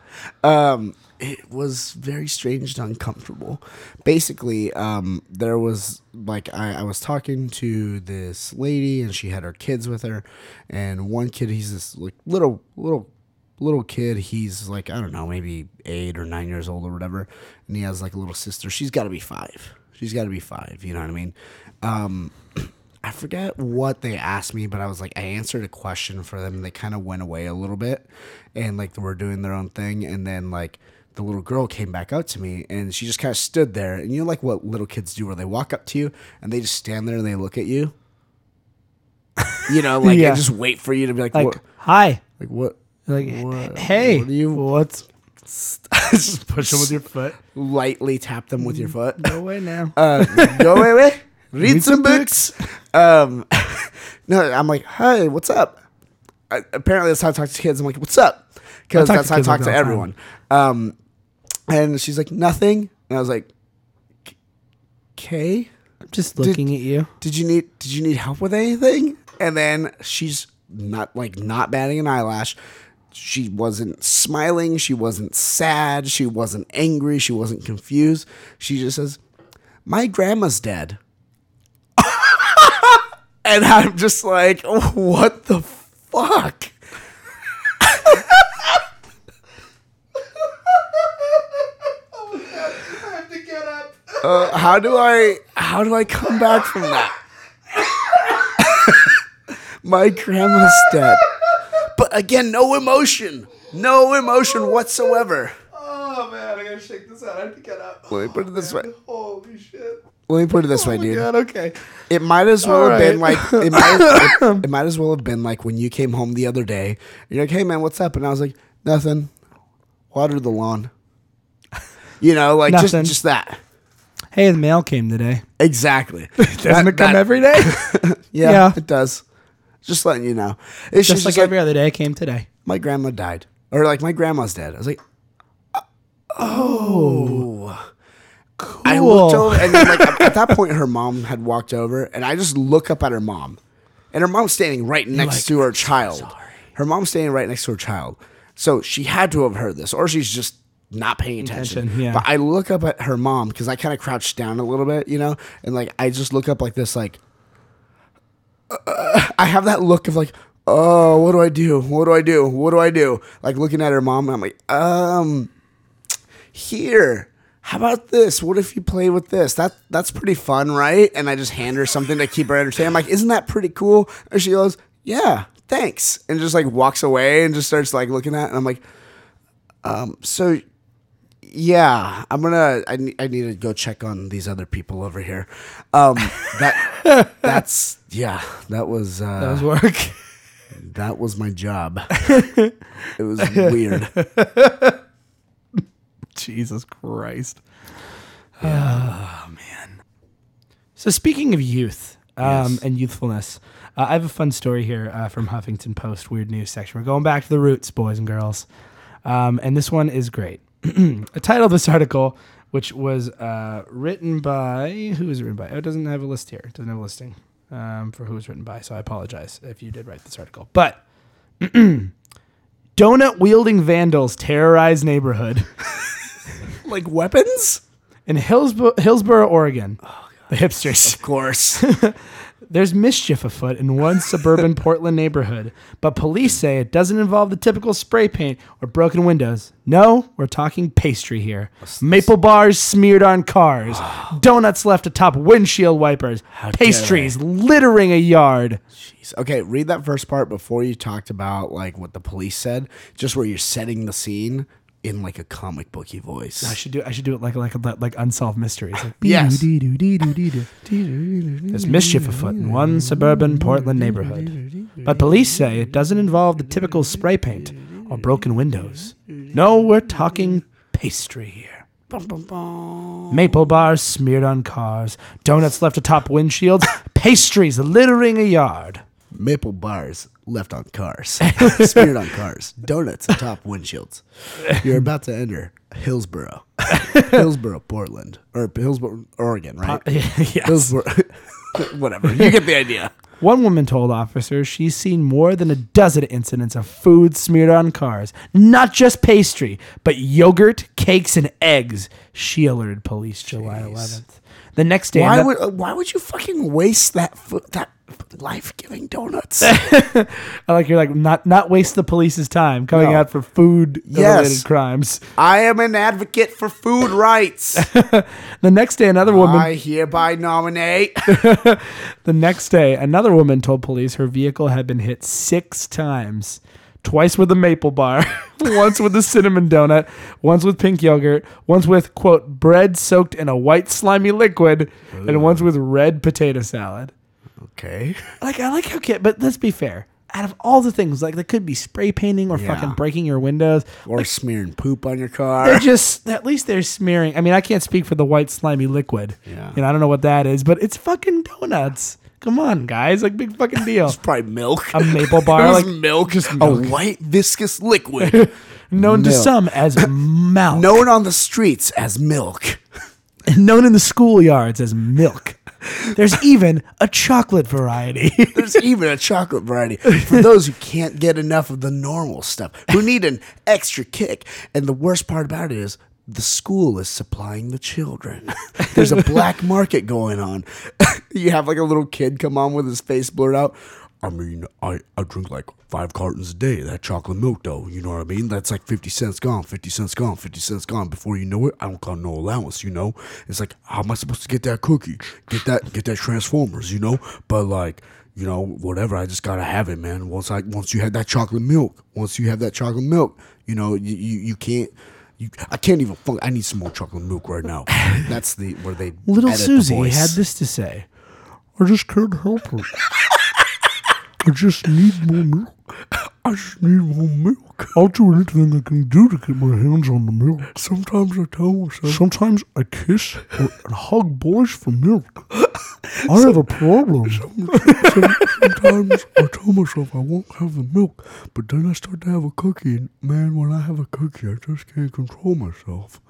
Um, it was very strange and uncomfortable. Basically, um, there was like I, I was talking to this lady and she had her kids with her, and one kid he's this like little little little kid. He's like I don't know, maybe eight or nine years old or whatever, and he has like a little sister. She's got to be five. She's got to be five. You know what I mean? Um, I forget what they asked me, but I was like, I answered a question for them. And they kind of went away a little bit, and like they were doing their own thing. And then like the little girl came back up to me, and she just kind of stood there. And you know, like what little kids do, where they walk up to you and they just stand there and they look at you. You know, like Yeah. and just wait for you to be like, like, what? hi. Like what? Like, What- hey, what do you- what's just push them with your foot? lightly tap them with your foot. Go away now. uh, go away, read some books. Um, no, I'm like, hey, what's up? I, apparently, that's how I talk to kids. I'm like, what's up? Because that's how I talk to that all the everyone. Um, and she's like, nothing. And I was like, okay. I'm just looking at you. Did you need Did you need help with anything? And then she's not like not batting an eyelash. She wasn't smiling. She wasn't sad. She wasn't angry. She wasn't confused. She just says, "My grandma's dead." And I'm just like, "What the fuck?" Uh, how do I how do I come back from that? My grandma's dead. But again, no emotion. No emotion whatsoever. Oh man, I gotta shake this out. I have to get up. Me put it this way. Holy shit. Let me put it this oh way, Oh my dude. god, okay. It might as well All have been like it might, it, it might as well have been like when you came home the other day. You're like, "Hey man, what's up?" And I was like, "Nothing. Water the lawn." You know, like just Nothing. just that. Hey, the mail came today. Exactly. Doesn't it come every day? Yeah, Yeah. it does. Just letting you know. It's just just, like like, every other day came today. my grandma died, or like my grandma's dead. I was like, oh. oh. I looked over, and then like at that point, her mom had walked over, and I just look up at her mom, and her mom's standing right next to her child. Her mom's standing right next to her child, so she had to have heard this, or she's just not paying attention. Attention, yeah. But I look up at her mom because I kind of crouched down a little bit, you know, and like I just look up like this, like I have that look of like, oh, what do I do? What do I do? What do I do? Like looking at her mom, and I'm like, um, here. How about this? What if you play with this? That that's pretty fun, right? And I just hand her something to keep her entertained. I'm like, isn't that pretty cool? And she goes, yeah, thanks, and just like walks away and just starts like looking at. It. And I'm like, um, so yeah, I'm gonna. I need, I need to go check on these other people over here. Um, that that's yeah. That was uh, That was work. that was my job. it was weird. Jesus Christ. Yeah. Oh man. So speaking of youth um, Yes. and youthfulness, uh, I have a fun story here uh, from Huffington Post Weird News section. We're going back to the roots, boys and girls, um, and this one is great. the title of this article, which was uh, written by who was it written by? Oh, it doesn't have a list here. It doesn't have a listing um, for who was written by. So I apologize if you did write this article, but. Donut wielding vandals terrorize neighborhood. Like weapons? in Hillsboro, Hillsboro Oregon. Oh, the hipsters. Of course. There's mischief afoot in one suburban Portland neighborhood, but police say it doesn't involve the typical spray paint or broken windows. No, we're talking pastry here. Maple bars smeared on cars, donuts left atop windshield wipers, dare pastries littering a yard. Jeez. Okay, read that first part before you talked about like what the police said, just where you're setting the scene in like a comic booky voice. I should do. I should do it like like like unsolved mysteries. Like, Yes. There's mischief afoot in one suburban Portland neighborhood, but police say it doesn't involve the typical spray paint or broken windows. No, we're talking pastry here. Maple bars smeared on cars, donuts left atop windshields, pastries littering a yard. Maple bars left on cars, smeared on cars, donuts atop windshields. You're about to enter Hillsboro, Hillsboro, Portland, or Hillsboro, Oregon, right? yes. Hillsboro, whatever. You get the idea. One woman told officers she's seen more than a dozen incidents of food smeared on cars. Not just pastry, but yogurt, cakes, and eggs. She alerted police July 11th. The next day, Why would uh, why would you fucking waste that that life giving donuts? I like you're like not not waste the police's time coming No. out for food related Yes. crimes. I am an advocate for food rights. The next day, another woman. I hereby nominate. The next day, another woman told police her vehicle had been hit six times. Twice with a maple bar, once with a cinnamon donut, once with pink yogurt, once with, quote, bread soaked in a white slimy liquid, and once with red potato salad. Okay. Like, I like how, kid, but let's be fair. Out of all the things, like, that could be spray painting or Yeah. fucking breaking your windows. Or smearing poop on your They're car. just, at least they're smearing. I mean, I can't speak for the white slimy liquid. Yeah. You know, I don't know what that is, but it's fucking donuts. Come on, guys. Like, big fucking deal. It's probably milk. a maple bar, like milk, just a white viscous liquid known to milk. some as milk, known on the streets as milk. known in the schoolyards as milk. There's even a chocolate variety. There's even a chocolate variety for those who can't get enough of the normal stuff, who need an extra kick. And the worst part about it is the school is supplying the children. There's a black market going on. you have like a little kid come on with his face blurred out. I mean, I, I drink like five cartons a day. That chocolate milk, though, you know what I mean? That's like 50 cents gone, 50 cents gone, 50 cents gone. Before you know it, I don't got no allowance, you know? It's like, how am I supposed to get that cookie? Get that, get that Transformers, you know? But like, you know, whatever. I just gotta have it, man. Once I once you have that chocolate milk, once you have that chocolate milk, you know, you you, you can't. You, I can't even. Fun- I need some more chocolate milk right now. That's the where they Little the Susie voice. had this to say. I just can't help it. I just need more milk. I just need more milk. I'll do anything I can do to get my hands on the milk. Sometimes I tell myself. Sometimes I kiss or and hug boys for milk. I have a problem. sometimes I tell myself I won't have the milk, but then I start to have a cookie, and man, when I have a cookie, I just can't control myself.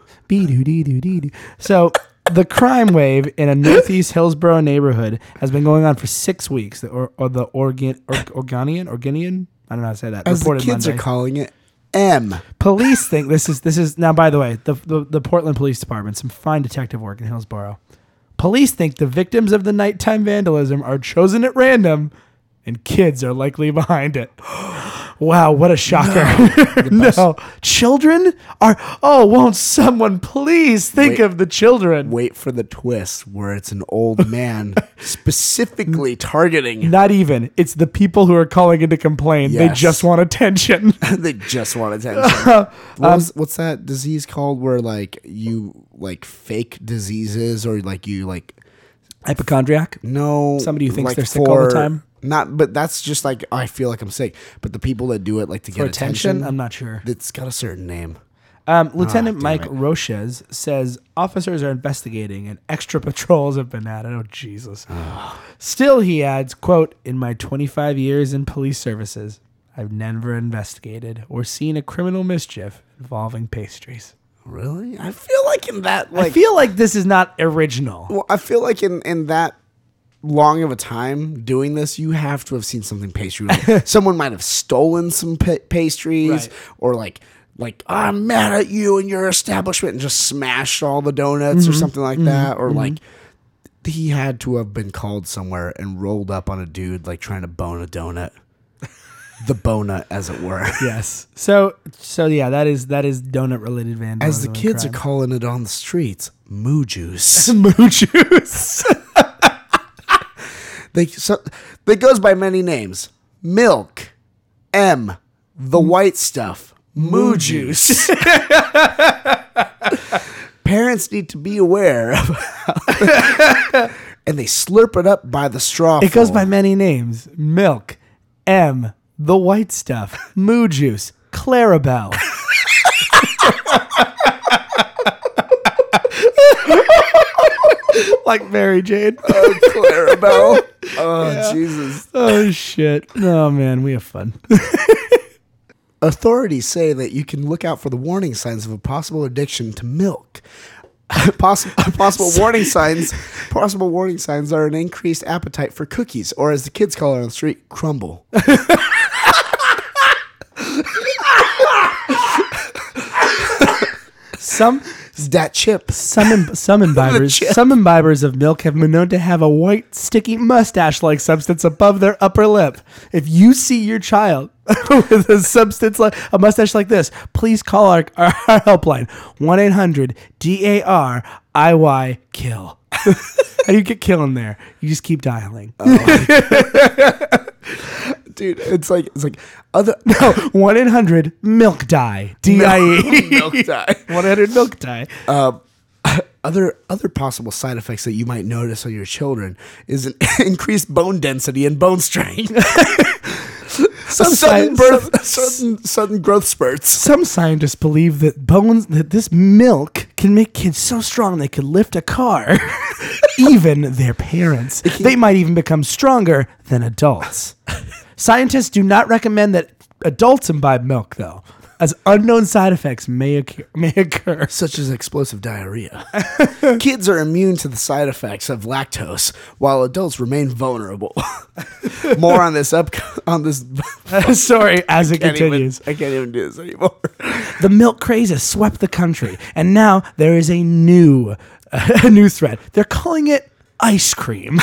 So the crime wave in a northeast Hillsboro neighborhood has been going on for six weeks. The- Or, or the Oregon, or, Organian, Organian. I don't know how to say that. As the kids Monday. are calling it, M. Police think this is this is now. By the way, the, the the Portland Police Department, some fine detective work in Hillsboro. Police think the victims of the nighttime vandalism are chosen at random, and kids are likely behind it. wow, what a shocker! No, children are. Oh, won't someone please think Wait. of the children? Wait for the twist where it's an old man specifically targeting. Not even. It's the people who are calling in to complain. They just want attention. they just want attention. Um, What was- what's that disease called where like you like fake diseases or like you like Hypochondriac. no Somebody who thinks like they're sick all the time? Not, but that's just like I feel like I'm sick. But the people that do it like to For get attention? attention, I'm not sure. it's got a certain name. Um, Lieutenant damn Mike it. Rouches says officers are investigating and extra patrols have been added. Oh Jesus! Still, he adds, "quote In my 25 years in police services, I've never investigated or seen a criminal mischief involving pastries." Really? I feel like in that like I feel like this is not original. well, I feel like in in that long of a time doing this, you have to have seen something pastry. Like, someone might have stolen some pa- pastries, Right. or like like oh, I'm mad at you and your establishment, and just smashed all the donuts or mm-hmm. something like that, or mm-hmm. like. He had to have been called somewhere and rolled up on a dude like trying to bone a donut, the bonut, as it were. Yes. So so yeah, that is that is donut related vandalism. As the kids are calling it on the streets, moo juice. moo juice. They so that goes by many names. Milk, M, the white stuff, moo juice. Parents need to be aware of and they slurp it up by the straw. It goes by many names: milk, M, the white stuff, moo juice, Clarabelle. like Mary Jane. Oh, Clarabelle. Oh Jesus. Oh shit! Oh man, we have fun. Authorities say that you can look out for the warning signs of a possible addiction to milk. possible, possible warning signs. Possible warning signs are an increased appetite for cookies, or as the kids call it on the street, crumble. Some It's that chip. some im- some imbibers chip. some imbibers of milk have been known to have a white sticky mustache-like substance above their upper lip. If you see your child with a substance like a mustache like this, please call our our, our helpline one eight hundred D A R I Y kill. How do you get kill in there? You just keep dialing. Oh, Dude, it's like it's like other No, one eight hundred milk die D I E milk dye. one hundred milk die. Um, other other possible side effects that you might notice on your children is an increased bone density and bone strength. sudden science- birth, sudden sudden growth spurts. Some scientists believe that bones that this milk can make kids so strong they could lift a car, even their parents. They might even become stronger than adults. Scientists do not recommend that adults imbibe milk, though, as unknown side effects may occur. May occur. such as explosive diarrhea. Kids are immune to the side effects of lactose, while adults remain vulnerable. More on this up on this. Sorry, as it Can't even- continues. I can't even do this anymore. The milk craze has swept the country, and now there is a new, a new threat. They're calling it ice cream.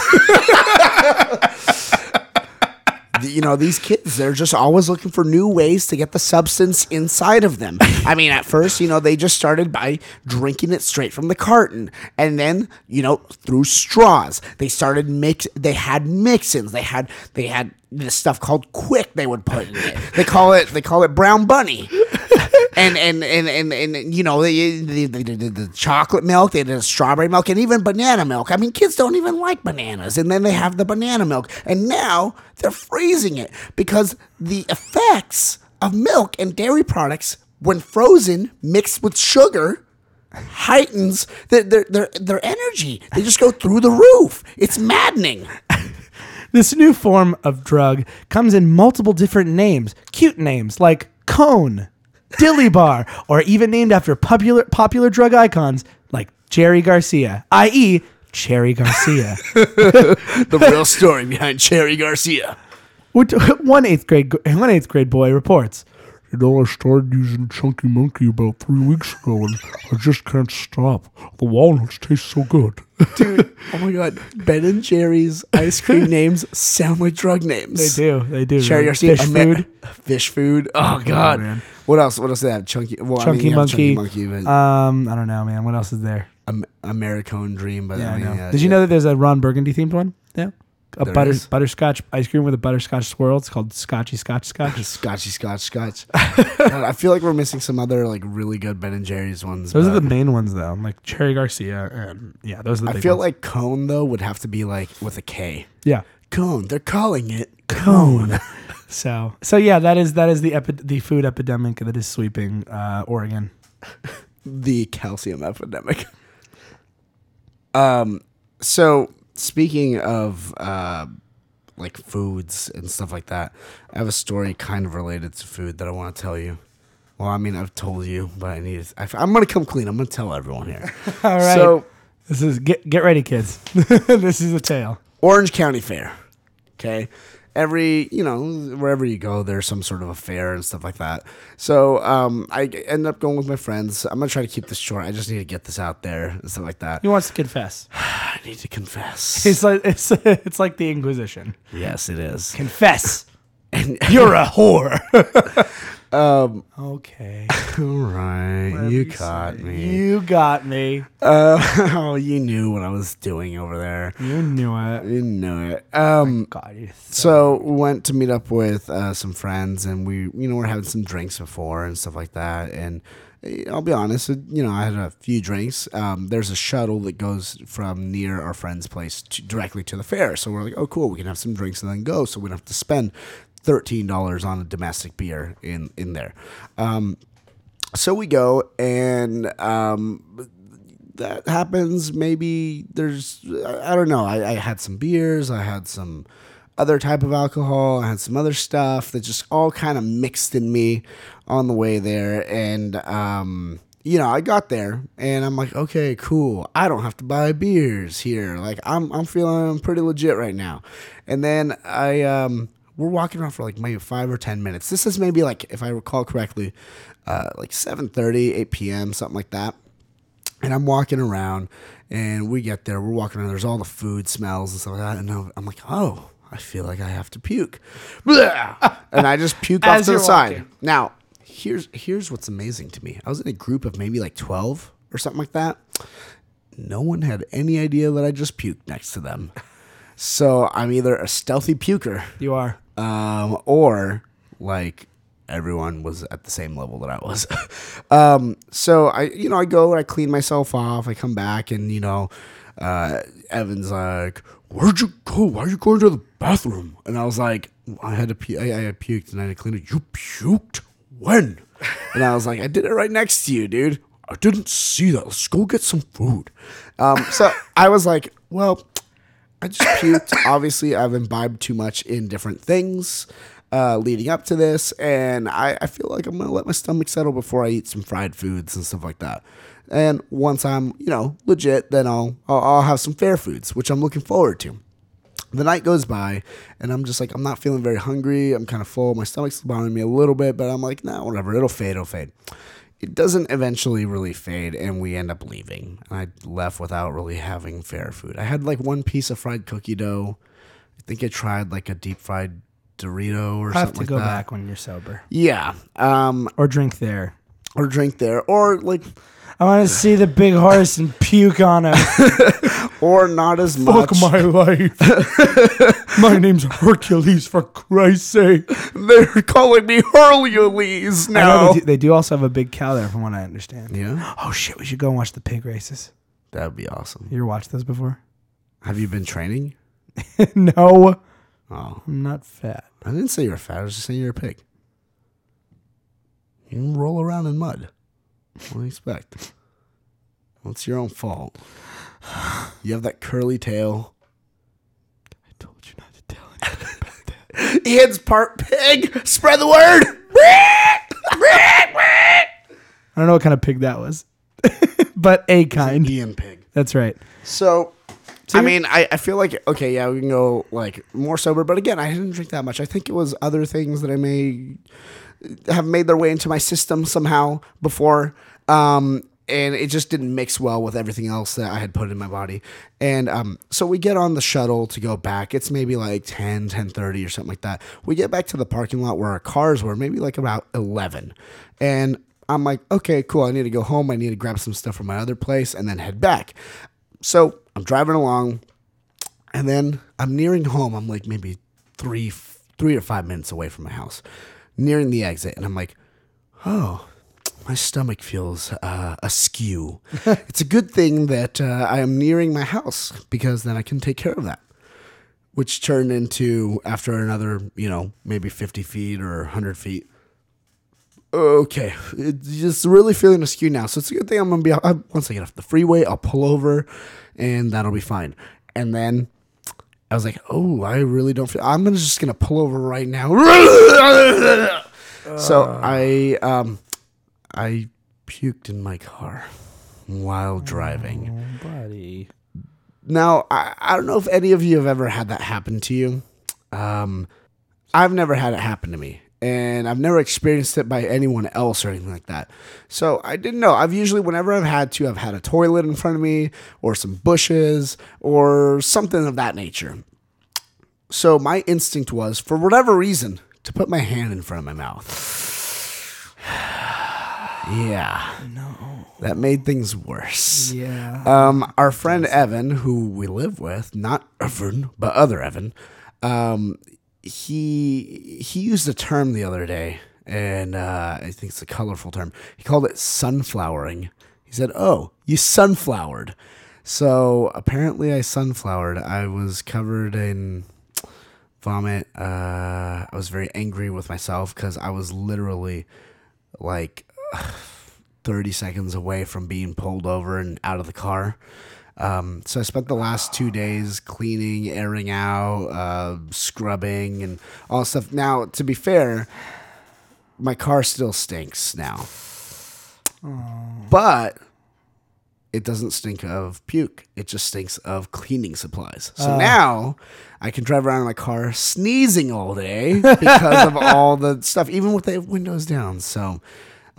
You know, these kids, they're just always looking for new ways to get the substance inside of them. I mean, at first, you know, they just started by drinking it straight from the carton. And then, you know, through straws. They started mix they had mix-ins. They had they had this stuff called quick they would put in it. They call it they call it brown bunny. And and, and, and, and you know they, they, they did the chocolate milk, they did strawberry milk, and even banana milk. I mean, kids don't even like bananas, and then they have the banana milk, and now they're freezing it because the effects of milk and dairy products when frozen mixed with sugar heightens their their their, their energy. They just go through the roof. It's maddening. This new form of drug comes in multiple different names, cute names like cone, dilly bar, or even named after popular popular drug icons like Jerry Garcia, i.e., Cherry Garcia. The real story behind Cherry Garcia. One eighth grade one eighth grade boy reports. You know, I started using Chunky Monkey about three weeks ago, and I just can't stop. The walnuts taste so good. Dude, oh my god, Ben and Jerry's ice cream names sound like drug names. They do, they do. Cherry. Garcia, fish food. Fish food. Oh god. man. What else? What else do they have? Chunky. Well, I mean, Chunky you have monkey. Chunky monkey, but Um, I don't know, man. What else is there? Am- Americone Dream. But Yeah, I I mean, know. yeah, Did you know that there's a Ron Burgundy themed one? Yeah. A There butter is? butterscotch ice cream with a butterscotch swirl. It's called Scotchy Scotch Scotch. Scotchy Scotch Scotch. God, I feel like we're missing some other like really good Ben and Jerry's ones. Those are but the main ones though, like Cherry Garcia and yeah, those are the I big feel ones. like cone though would have to be like with a K. yeah. Cone. They're calling it Cone. So so yeah, that is that is the epi- the food epidemic that is sweeping uh, Oregon. the calcium epidemic. Um, so speaking of uh, like foods and stuff like that, I have a story kind of related to food that I want to tell you. Well, I mean, I've told you, but I need. I, I'm gonna come clean. I'm gonna tell everyone here. All right. So, this is get get ready, kids. this is a tale. Orange County Fair. Okay. Every, you know, wherever you go, there's some sort of affair and stuff like that. So um, I end up going with my friends. I'm going to try to keep this short. I just need to get this out there and stuff like that. He wants to confess. I need to confess. It's like it's it's like the Inquisition. yes, it is. Confess. And You're a whore. Um. Okay. all right, you caught me. You got me. Uh, oh, you knew what I was doing over there. You knew it. You knew it. Um, God, you So we went to meet up with uh, some friends, and we, you know, we're having some drinks before and stuff like that. And eh, I'll be honest, you know, I had a few drinks. Um, there's a shuttle that goes from near our friend's place to, directly to the fair. So we're like, oh, cool, we can have some drinks and then go. So we don't have to spend thirteen dollars on a domestic beer in in there. Um, so we go, and um, that happens. Maybe there's, I don't know. I, I had some beers, I had some other type of alcohol, I had some other stuff that just all kind of mixed in me on the way there. And, um, you know, I got there and I'm like, okay, cool. I don't have to buy beers here. Like I'm, I'm feeling pretty legit right now. And then I, um, we're walking around for like maybe five or ten minutes. This is maybe like, if I recall correctly, uh, like 7:30, 8 p.m., something like that. And I'm walking around, and we get there. We're walking around. There's all the food smells and stuff like that. And I'm I'm like, oh, I feel like I have to puke, and I just puke off to the side. walking. Now, here's here's what's amazing to me. I was in a group of maybe like 12 or something like that. No one had any idea that I just puked next to them. So I'm either a stealthy puker You are. Um, or like everyone was at the same level that I was. um, so I, you know, I go and I clean myself off. I come back and you know, uh, Evan's like, "Where'd you go? Why are you going to the bathroom?" And I was like, "I had to, pu- I, I had puked and I had to clean it." You puked when? and I was like, "I did it right next to you, dude." I didn't see that. Let's go get some food. Um, so I was like, well, I just puked. Obviously, I've imbibed too much in different things uh, leading up to this, and I, I feel like I'm gonna let my stomach settle before I eat some fried foods and stuff like that. And once I'm, you know, legit, then I'll I'll, I'll have some fair foods, which I'm looking forward to. The night goes by, and I'm just like, I'm not feeling very hungry. I'm kind of full. My stomach's bothering me a little bit, but I'm like, nah, whatever. It'll fade. It'll fade. It doesn't eventually really fade, and we end up leaving. And I left without really having fair food. I had like one piece of fried cookie dough. I think I tried like a deep fried Dorito or something. I have to like go that. back when you're sober Yeah. Um, or drink there. or drink there, or like, I want to see the big horse and puke on him. or not as much. Fuck my life. my name's Hercules, for Christ's sake. They're calling me Hercules now. they, do, they do also have a big cow there, from what I understand. Yeah, Oh shit, we should go and watch the pig races. that would be awesome. You ever watched those before? Have you been training? no, Oh, I'm not fat. I didn't say you're fat. I was just saying you're a pig. You can roll around in mud. What do you expect? Well, it's your own fault. You have that curly tail. I told you not to tell anyone about that. Ian's part pig. Spread the word. I don't know what kind of pig that was, but a kind. Ian pig. That's right. So, I mean, I, I feel like okay, yeah, we can go like more sober, but again, I didn't drink that much. I think it was other things that I may have made their way into my system somehow before. Um, and it just didn't mix well with everything else that I had put in my body. And um, so we get on the shuttle to go back. It's maybe like 10, 10.30 or something like that. We get back to the parking lot where our cars were, maybe like about 11. And I'm like, okay, cool. I need to go home. I need to grab some stuff from my other place and then head back. So I'm driving along, and then I'm nearing home. I'm like maybe three, three or five minutes away from my house, nearing the exit, and I'm like, oh, my stomach feels uh, askew. it's a good thing that uh, I am nearing my house because then I can take care of that. Which turned into after another, you know, maybe 50 feet or 100 feet. okay, it's just really feeling askew now. So it's a good thing I'm gonna be. I, once I get off the freeway, I'll pull over, and that'll be fine. And then I was like, oh, I really don't feel. I'm gonna just gonna pull over right now. so I um I puked in my car while driving. buddy. Now, I, I don't know if any of you have ever had that happen to you. Um, I've never had it happen to me, and I've never experienced it by anyone else or anything like that. So I didn't know. I've usually, whenever I've had to, I've had a toilet in front of me, or some bushes, or something of that nature. So my instinct was, for whatever reason, to put my hand in front of my mouth. Yeah. No. That made things worse. Yeah. Um, our friend Evan, who we live with, not Evan, but other Evan, um, he he used a term the other day, and uh, I think it's a colorful term. He called it sunflowering. He said, "Oh, you sunflowered." So apparently, I sunflowered. I was covered in vomit. Uh, I was very angry with myself because I was literally like 30 seconds away from being pulled over and out of the car. Um, so I spent the last two days cleaning, airing out, uh, scrubbing, and all stuff. Now, to be fair, my car still stinks now, but it doesn't stink of puke. It just stinks of cleaning supplies. So now I can drive around in my car sneezing all day because of all the stuff, even with the windows down. So,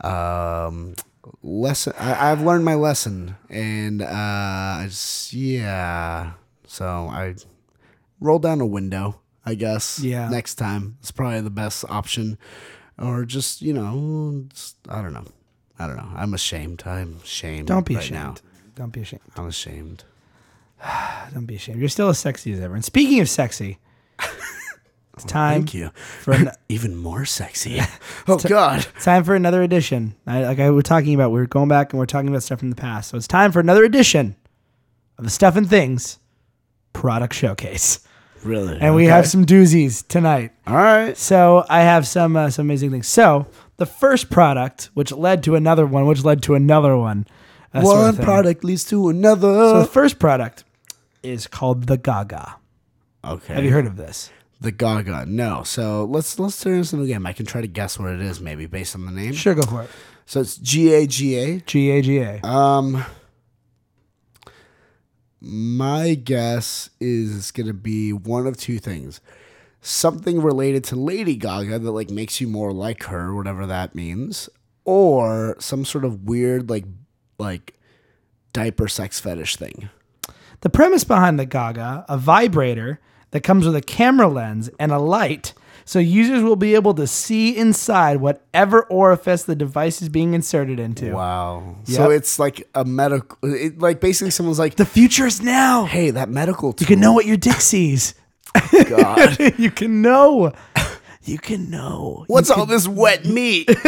um, lesson. I, I've learned my lesson, and uh, I just yeah. So I roll down a window. I guess. Yeah. Next time, it's probably the best option, or just you know, just, I don't know. I don't know. I'm ashamed. I'm ashamed. Don't be right ashamed. Now. Don't be ashamed. I'm ashamed. Don't be ashamed. You're still as sexy as ever. And speaking of sexy, it's time Thank you. for an, Even more sexy. oh God. it's time for another edition. I, like I was talking about, we are going back and we're talking about stuff from the past. So it's time for another edition of the Stuff and Things product showcase. Really. And we have some doozies tonight. All right. So I have some uh, some amazing things. So the first product, which led to another one, which led to another one. sort of One thing. product leads to another. So the first product is called the Gaga. okay. Have you heard of this? The Gaga. No. So let's let's turn this into a game. I can try to guess what it is, maybe based on the name. Sure, go for it. So it's G A G A. G A G A. Um, my guess is gonna be one of two things: something related to Lady Gaga that like makes you more like her, whatever that means, or some sort of weird like like diaper sex fetish thing. The premise behind the Gaga, a vibrator that comes with a camera lens and a light, so users will be able to see inside whatever orifice the device is being inserted into. Wow. So it's like a medical. It, like basically, someone's like, The future is now. "Hey, that medical." Tool, You can know what your dick sees. God. you can know. You can know. What's all this wet meat?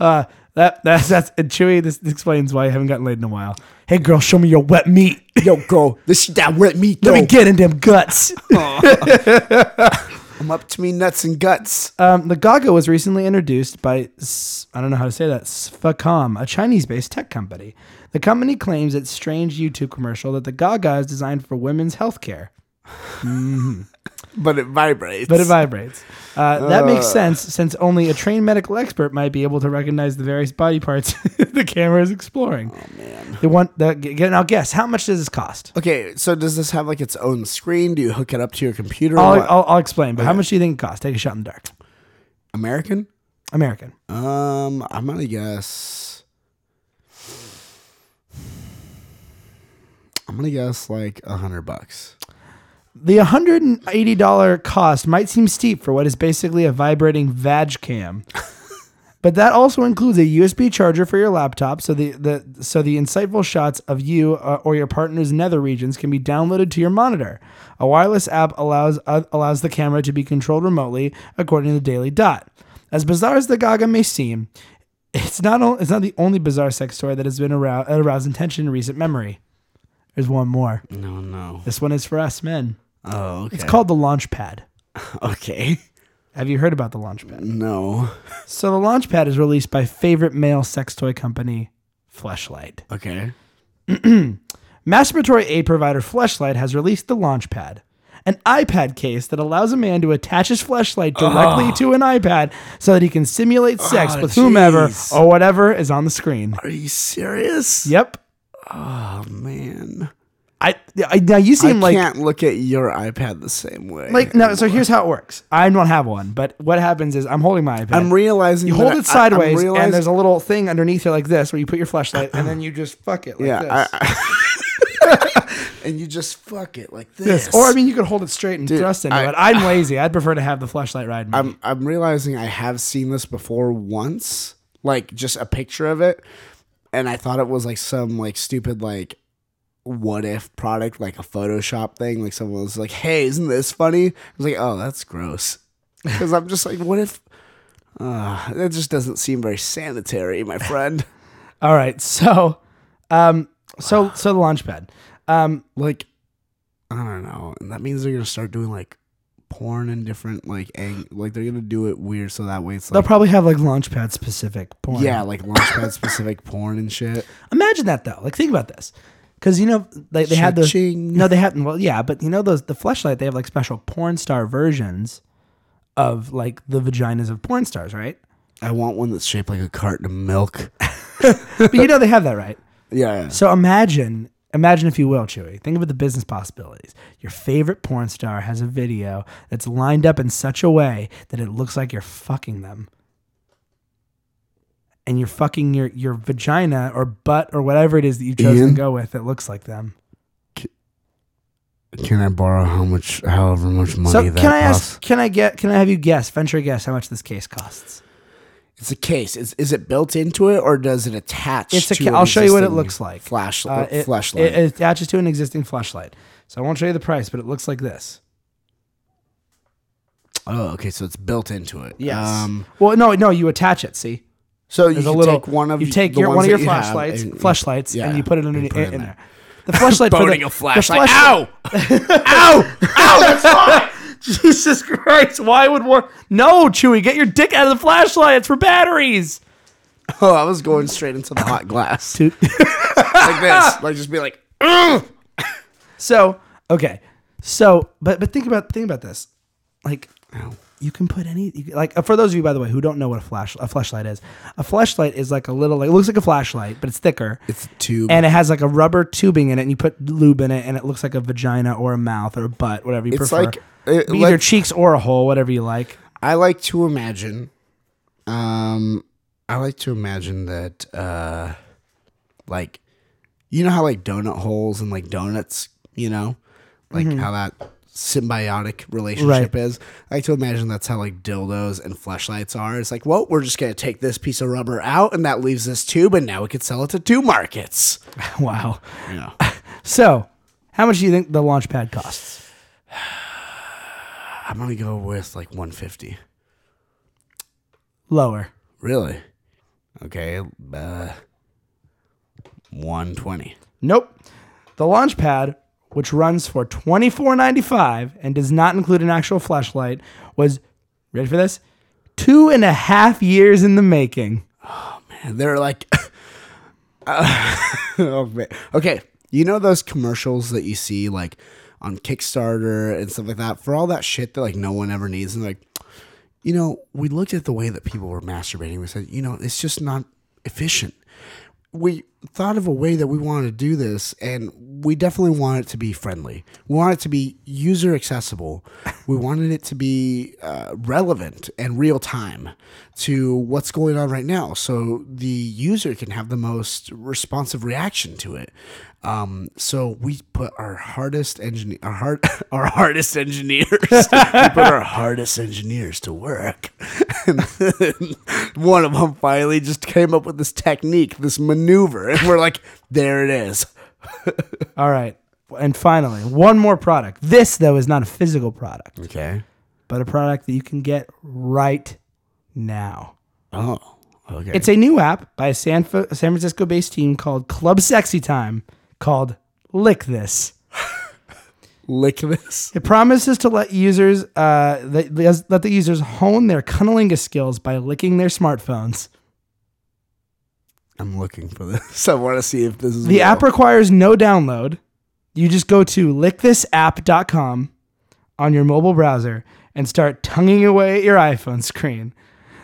Uh, that that's that's and Chewy. This explains why I haven't gotten laid in a while. Hey, girl, show me your wet meat. Yo, girl, this shit that wet meat. Let though. me get in them guts. I'm up to me nuts and guts. Um, the Gaga was recently introduced by, I don't know how to say that, Svakom, a Chinese based tech company. The company claims its strange YouTube commercial that the Gaga is designed for women's health care, But it vibrates. but it vibrates. Uh, that makes sense since only a trained medical expert might be able to recognize the various body parts the camera is exploring. Oh, man. They want the, now, guess, how much does this cost? Okay, so does this have like its own screen? Do you hook it up to your computer? I'll? I'll, I'll explain, but how much do you think it costs? Take a shot in the dark. American? American. Um, I'm gonna guess. I'm gonna guess like a hundred bucks. The $180 cost might seem steep for what is basically a vibrating vag cam. but that also includes a USB charger for your laptop so the, the so the insightful shots of you uh, or your partner's nether regions can be downloaded to your monitor. A wireless app allows uh, allows the camera to be controlled remotely according to the Daily Dot. As bizarre as the Gaga may seem, it's not o- it's not the only bizarre sex toy that has been arou- arousing tension in recent memory. There's one more. No, no. This one is for us men. Oh, okay. It's called the launch pad. okay. Have you heard about the Launchpad? No. So the Launchpad is released by favorite male sex toy company, Fleshlight. Okay. Masturbatory aid provider Fleshlight has released the Launchpad, an iPad case that allows a man to attach his fleshlight directly oh. to an iPad so that he can simulate sex Oh, with whomever jeez. or whatever is on the screen. Are you serious? Yep. Oh man. I, I now you I seem like can't look at your iPad the same way. like no. So here's how it works. I don't have one, but what happens is I'm holding my iPad. I'm realizing you hold I- it sideways, I'm and there's a little thing underneath it like this, where you put your flashlight, and then you just fuck it like yeah, this. I, I- and you just fuck it like this. This. Or I mean, you could hold it straight and Dude, thrust into I- it. I'm lazy. I'd prefer to have the flashlight ride. Me. I'm I'm realizing I have seen this before once, like just a picture of it, and I thought it was like some like stupid like what if product, like a Photoshop thing. Like someone was like, "Hey, isn't this funny?" I was like, "Oh, that's gross," because I'm just like, "What if?" Uh, that just doesn't seem very sanitary, my friend. All right, so, um, so so the launchpad. Um, like, I don't know, and that means they're gonna start doing like porn and different like ang- like they're gonna do it weird so that way it's they'll like probably have like launchpad specific porn. yeah like launchpad specific porn and shit. Imagine that though. Like think about this, because you know they they had those. Cha-ching. No, they had well, yeah, but you know those the flashlight. They have like special porn star versions of like the vaginas of porn stars, right? I want one that's shaped like a carton of milk. but you know they have that, right? Yeah, yeah. So imagine, imagine if you will, Chewy. Think about the business possibilities. Your favorite porn star has a video that's lined up in such a way that it looks like you're fucking them. And you're fucking your, your vagina or butt or whatever it is that you chose Ian? to go with that looks like them. Can I borrow how much, however much money so that can I costs? ask? Can I get? Can I have you guess? Venture a guess how much this case costs. It's a case. Is, is it built into it or does it attach? It's a. to Ca- I'll show you what it looks like. Flash, Uh, it, flashlight. It, it attaches to an existing flashlight. So I won't show you the price, but it looks like this. oh, okay. So it's built into it. Yes. Um, well, no, no. You attach it. See. so you a little. take one of you take the your one of your that you flashlights, and- flashlights, yeah, and you put it underneath in, in there. The flashlight. for Boning the, a flashlight. The flashlight. Ow! Ow! That's hot! Jesus Christ! Why would one? No, Chewy, get your dick out of the flashlight. It's for batteries. Oh, I was going straight into the hot glass like this. Like just be like, "Ugh!" So okay, so but but think about think about this, like you can put any you like uh, for those of you by the way who don't know what a flash a flashlight is, a flashlight is like a little like it looks like a flashlight but it's thicker. It's a tube. and it has like a rubber tubing in it, and you put lube in it, and it looks like a vagina or a mouth or a butt, whatever you It's prefer. like- it- either cheeks or a hole, whatever you like. I like to imagine, um, I like to imagine that, uh, like, you know how like donut holes and like donuts, you know, like how that symbiotic relationship Right. is. I like to imagine that's how like dildos and fleshlights are. It's like, well, we're just gonna take this piece of rubber out, and that leaves this tube, and now we could sell it to two markets. Wow. Know, So, how much do you think the launch pad costs? I'm gonna go with like 150. Lower. Really? Okay, uh, 120. Nope. The launch pad, which runs for twenty four ninety five and does not include an actual flashlight, was ready for this? Two and a half years in the making. Oh man, they're like, oh, man. okay, you know those commercials that you see like on Kickstarter and stuff like that for all that shit that like no one ever needs, and like, you know, we looked at the way that people were masturbating. We said, you know, it's just not efficient. We thought of a way that we wanted to do this, and we definitely want it to be friendly. We want it to be user accessible. We wanted it to be uh, relevant and real time to what's going on right now, so the user can have the most responsive reaction to it. Um, so we put our hardest engineer, our hard, our hardest engineers, we put our hardest engineers to work. And one of them finally just came up with this technique, this maneuver, and we're like, there it is. All right. And finally, one more product. This, though, is not a physical product, Okay. but a product that you can get right now. Oh, okay. It's a new app by a San, San Francisco based team called Club Sexy Time called Lick This. Lick this. It promises to let users uh, let, let the users hone their cunnilingus skills by licking their smartphones. I'm looking for this. I want to see if this is The real. app requires no download. You just go to lickthisapp.com on your mobile browser and start tonguing away at your iPhone screen.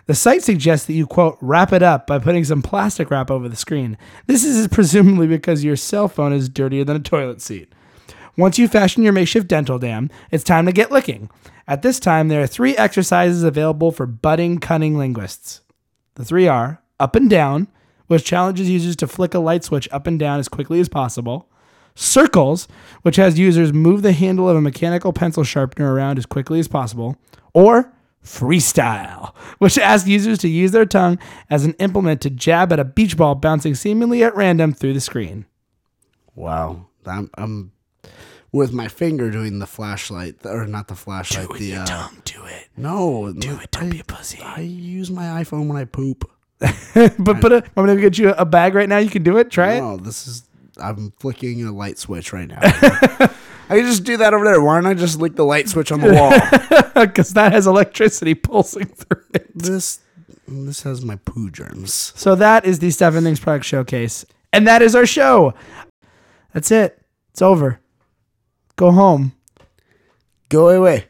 The site suggests that you, quote, wrap it up by putting some plastic wrap over the screen. This is presumably because your cell phone is dirtier than a toilet seat. Once you fashion your makeshift dental dam, it's time to get licking. At this time, there are three exercises available for budding cunning linguists. The three are up and down, which challenges users to flick a light switch up and down as quickly as possible. Circles, which has users move the handle of a mechanical pencil sharpener around as quickly as possible. Or freestyle, which asks users to use their tongue as an implement to jab at a beach ball bouncing seemingly at random through the screen. Wow. I'm, I'm with my finger doing the flashlight, or not the flashlight. the uh, do it. no, do it, don't be a pussy. I use my iPhone when I poop. but put a, I'm gonna get you a bag right now. You can do it. Try it. No, this is. I'm flicking a light switch right now. I can just do that over there. Why don't I just lick the light switch on the wall? because that has electricity pulsing through it. this this has my poo germs. So that is the Seven Things Product Showcase, and that is our show. That's it. It's over. Go home. Go away.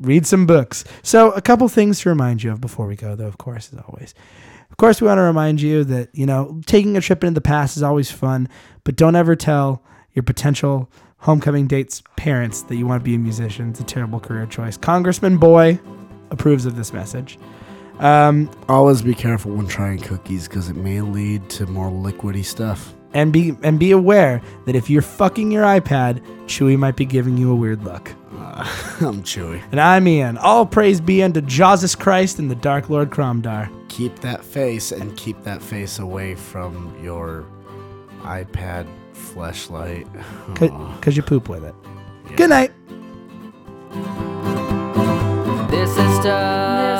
Read some books. So a couple things to remind you of before we go, though. Of course, as always. Of course, we want to remind you that you know taking a trip into the past is always fun, but don't ever tell your potential homecoming date's parents that you want to be a musician. It's a terrible career choice. Congressman Boy approves of this message. Um, Always be careful when trying cookies because it may lead to more liquidy stuff. and be and be aware that if you're fucking your iPad, Chewy might be giving you a weird look. I'm chewy. And I'm Ian. All praise be unto Jesus Christ and the Dark Lord Cromdar. Keep that face and keep that face away from your iPad flashlight. Because you poop with it. Good night. This is stuff.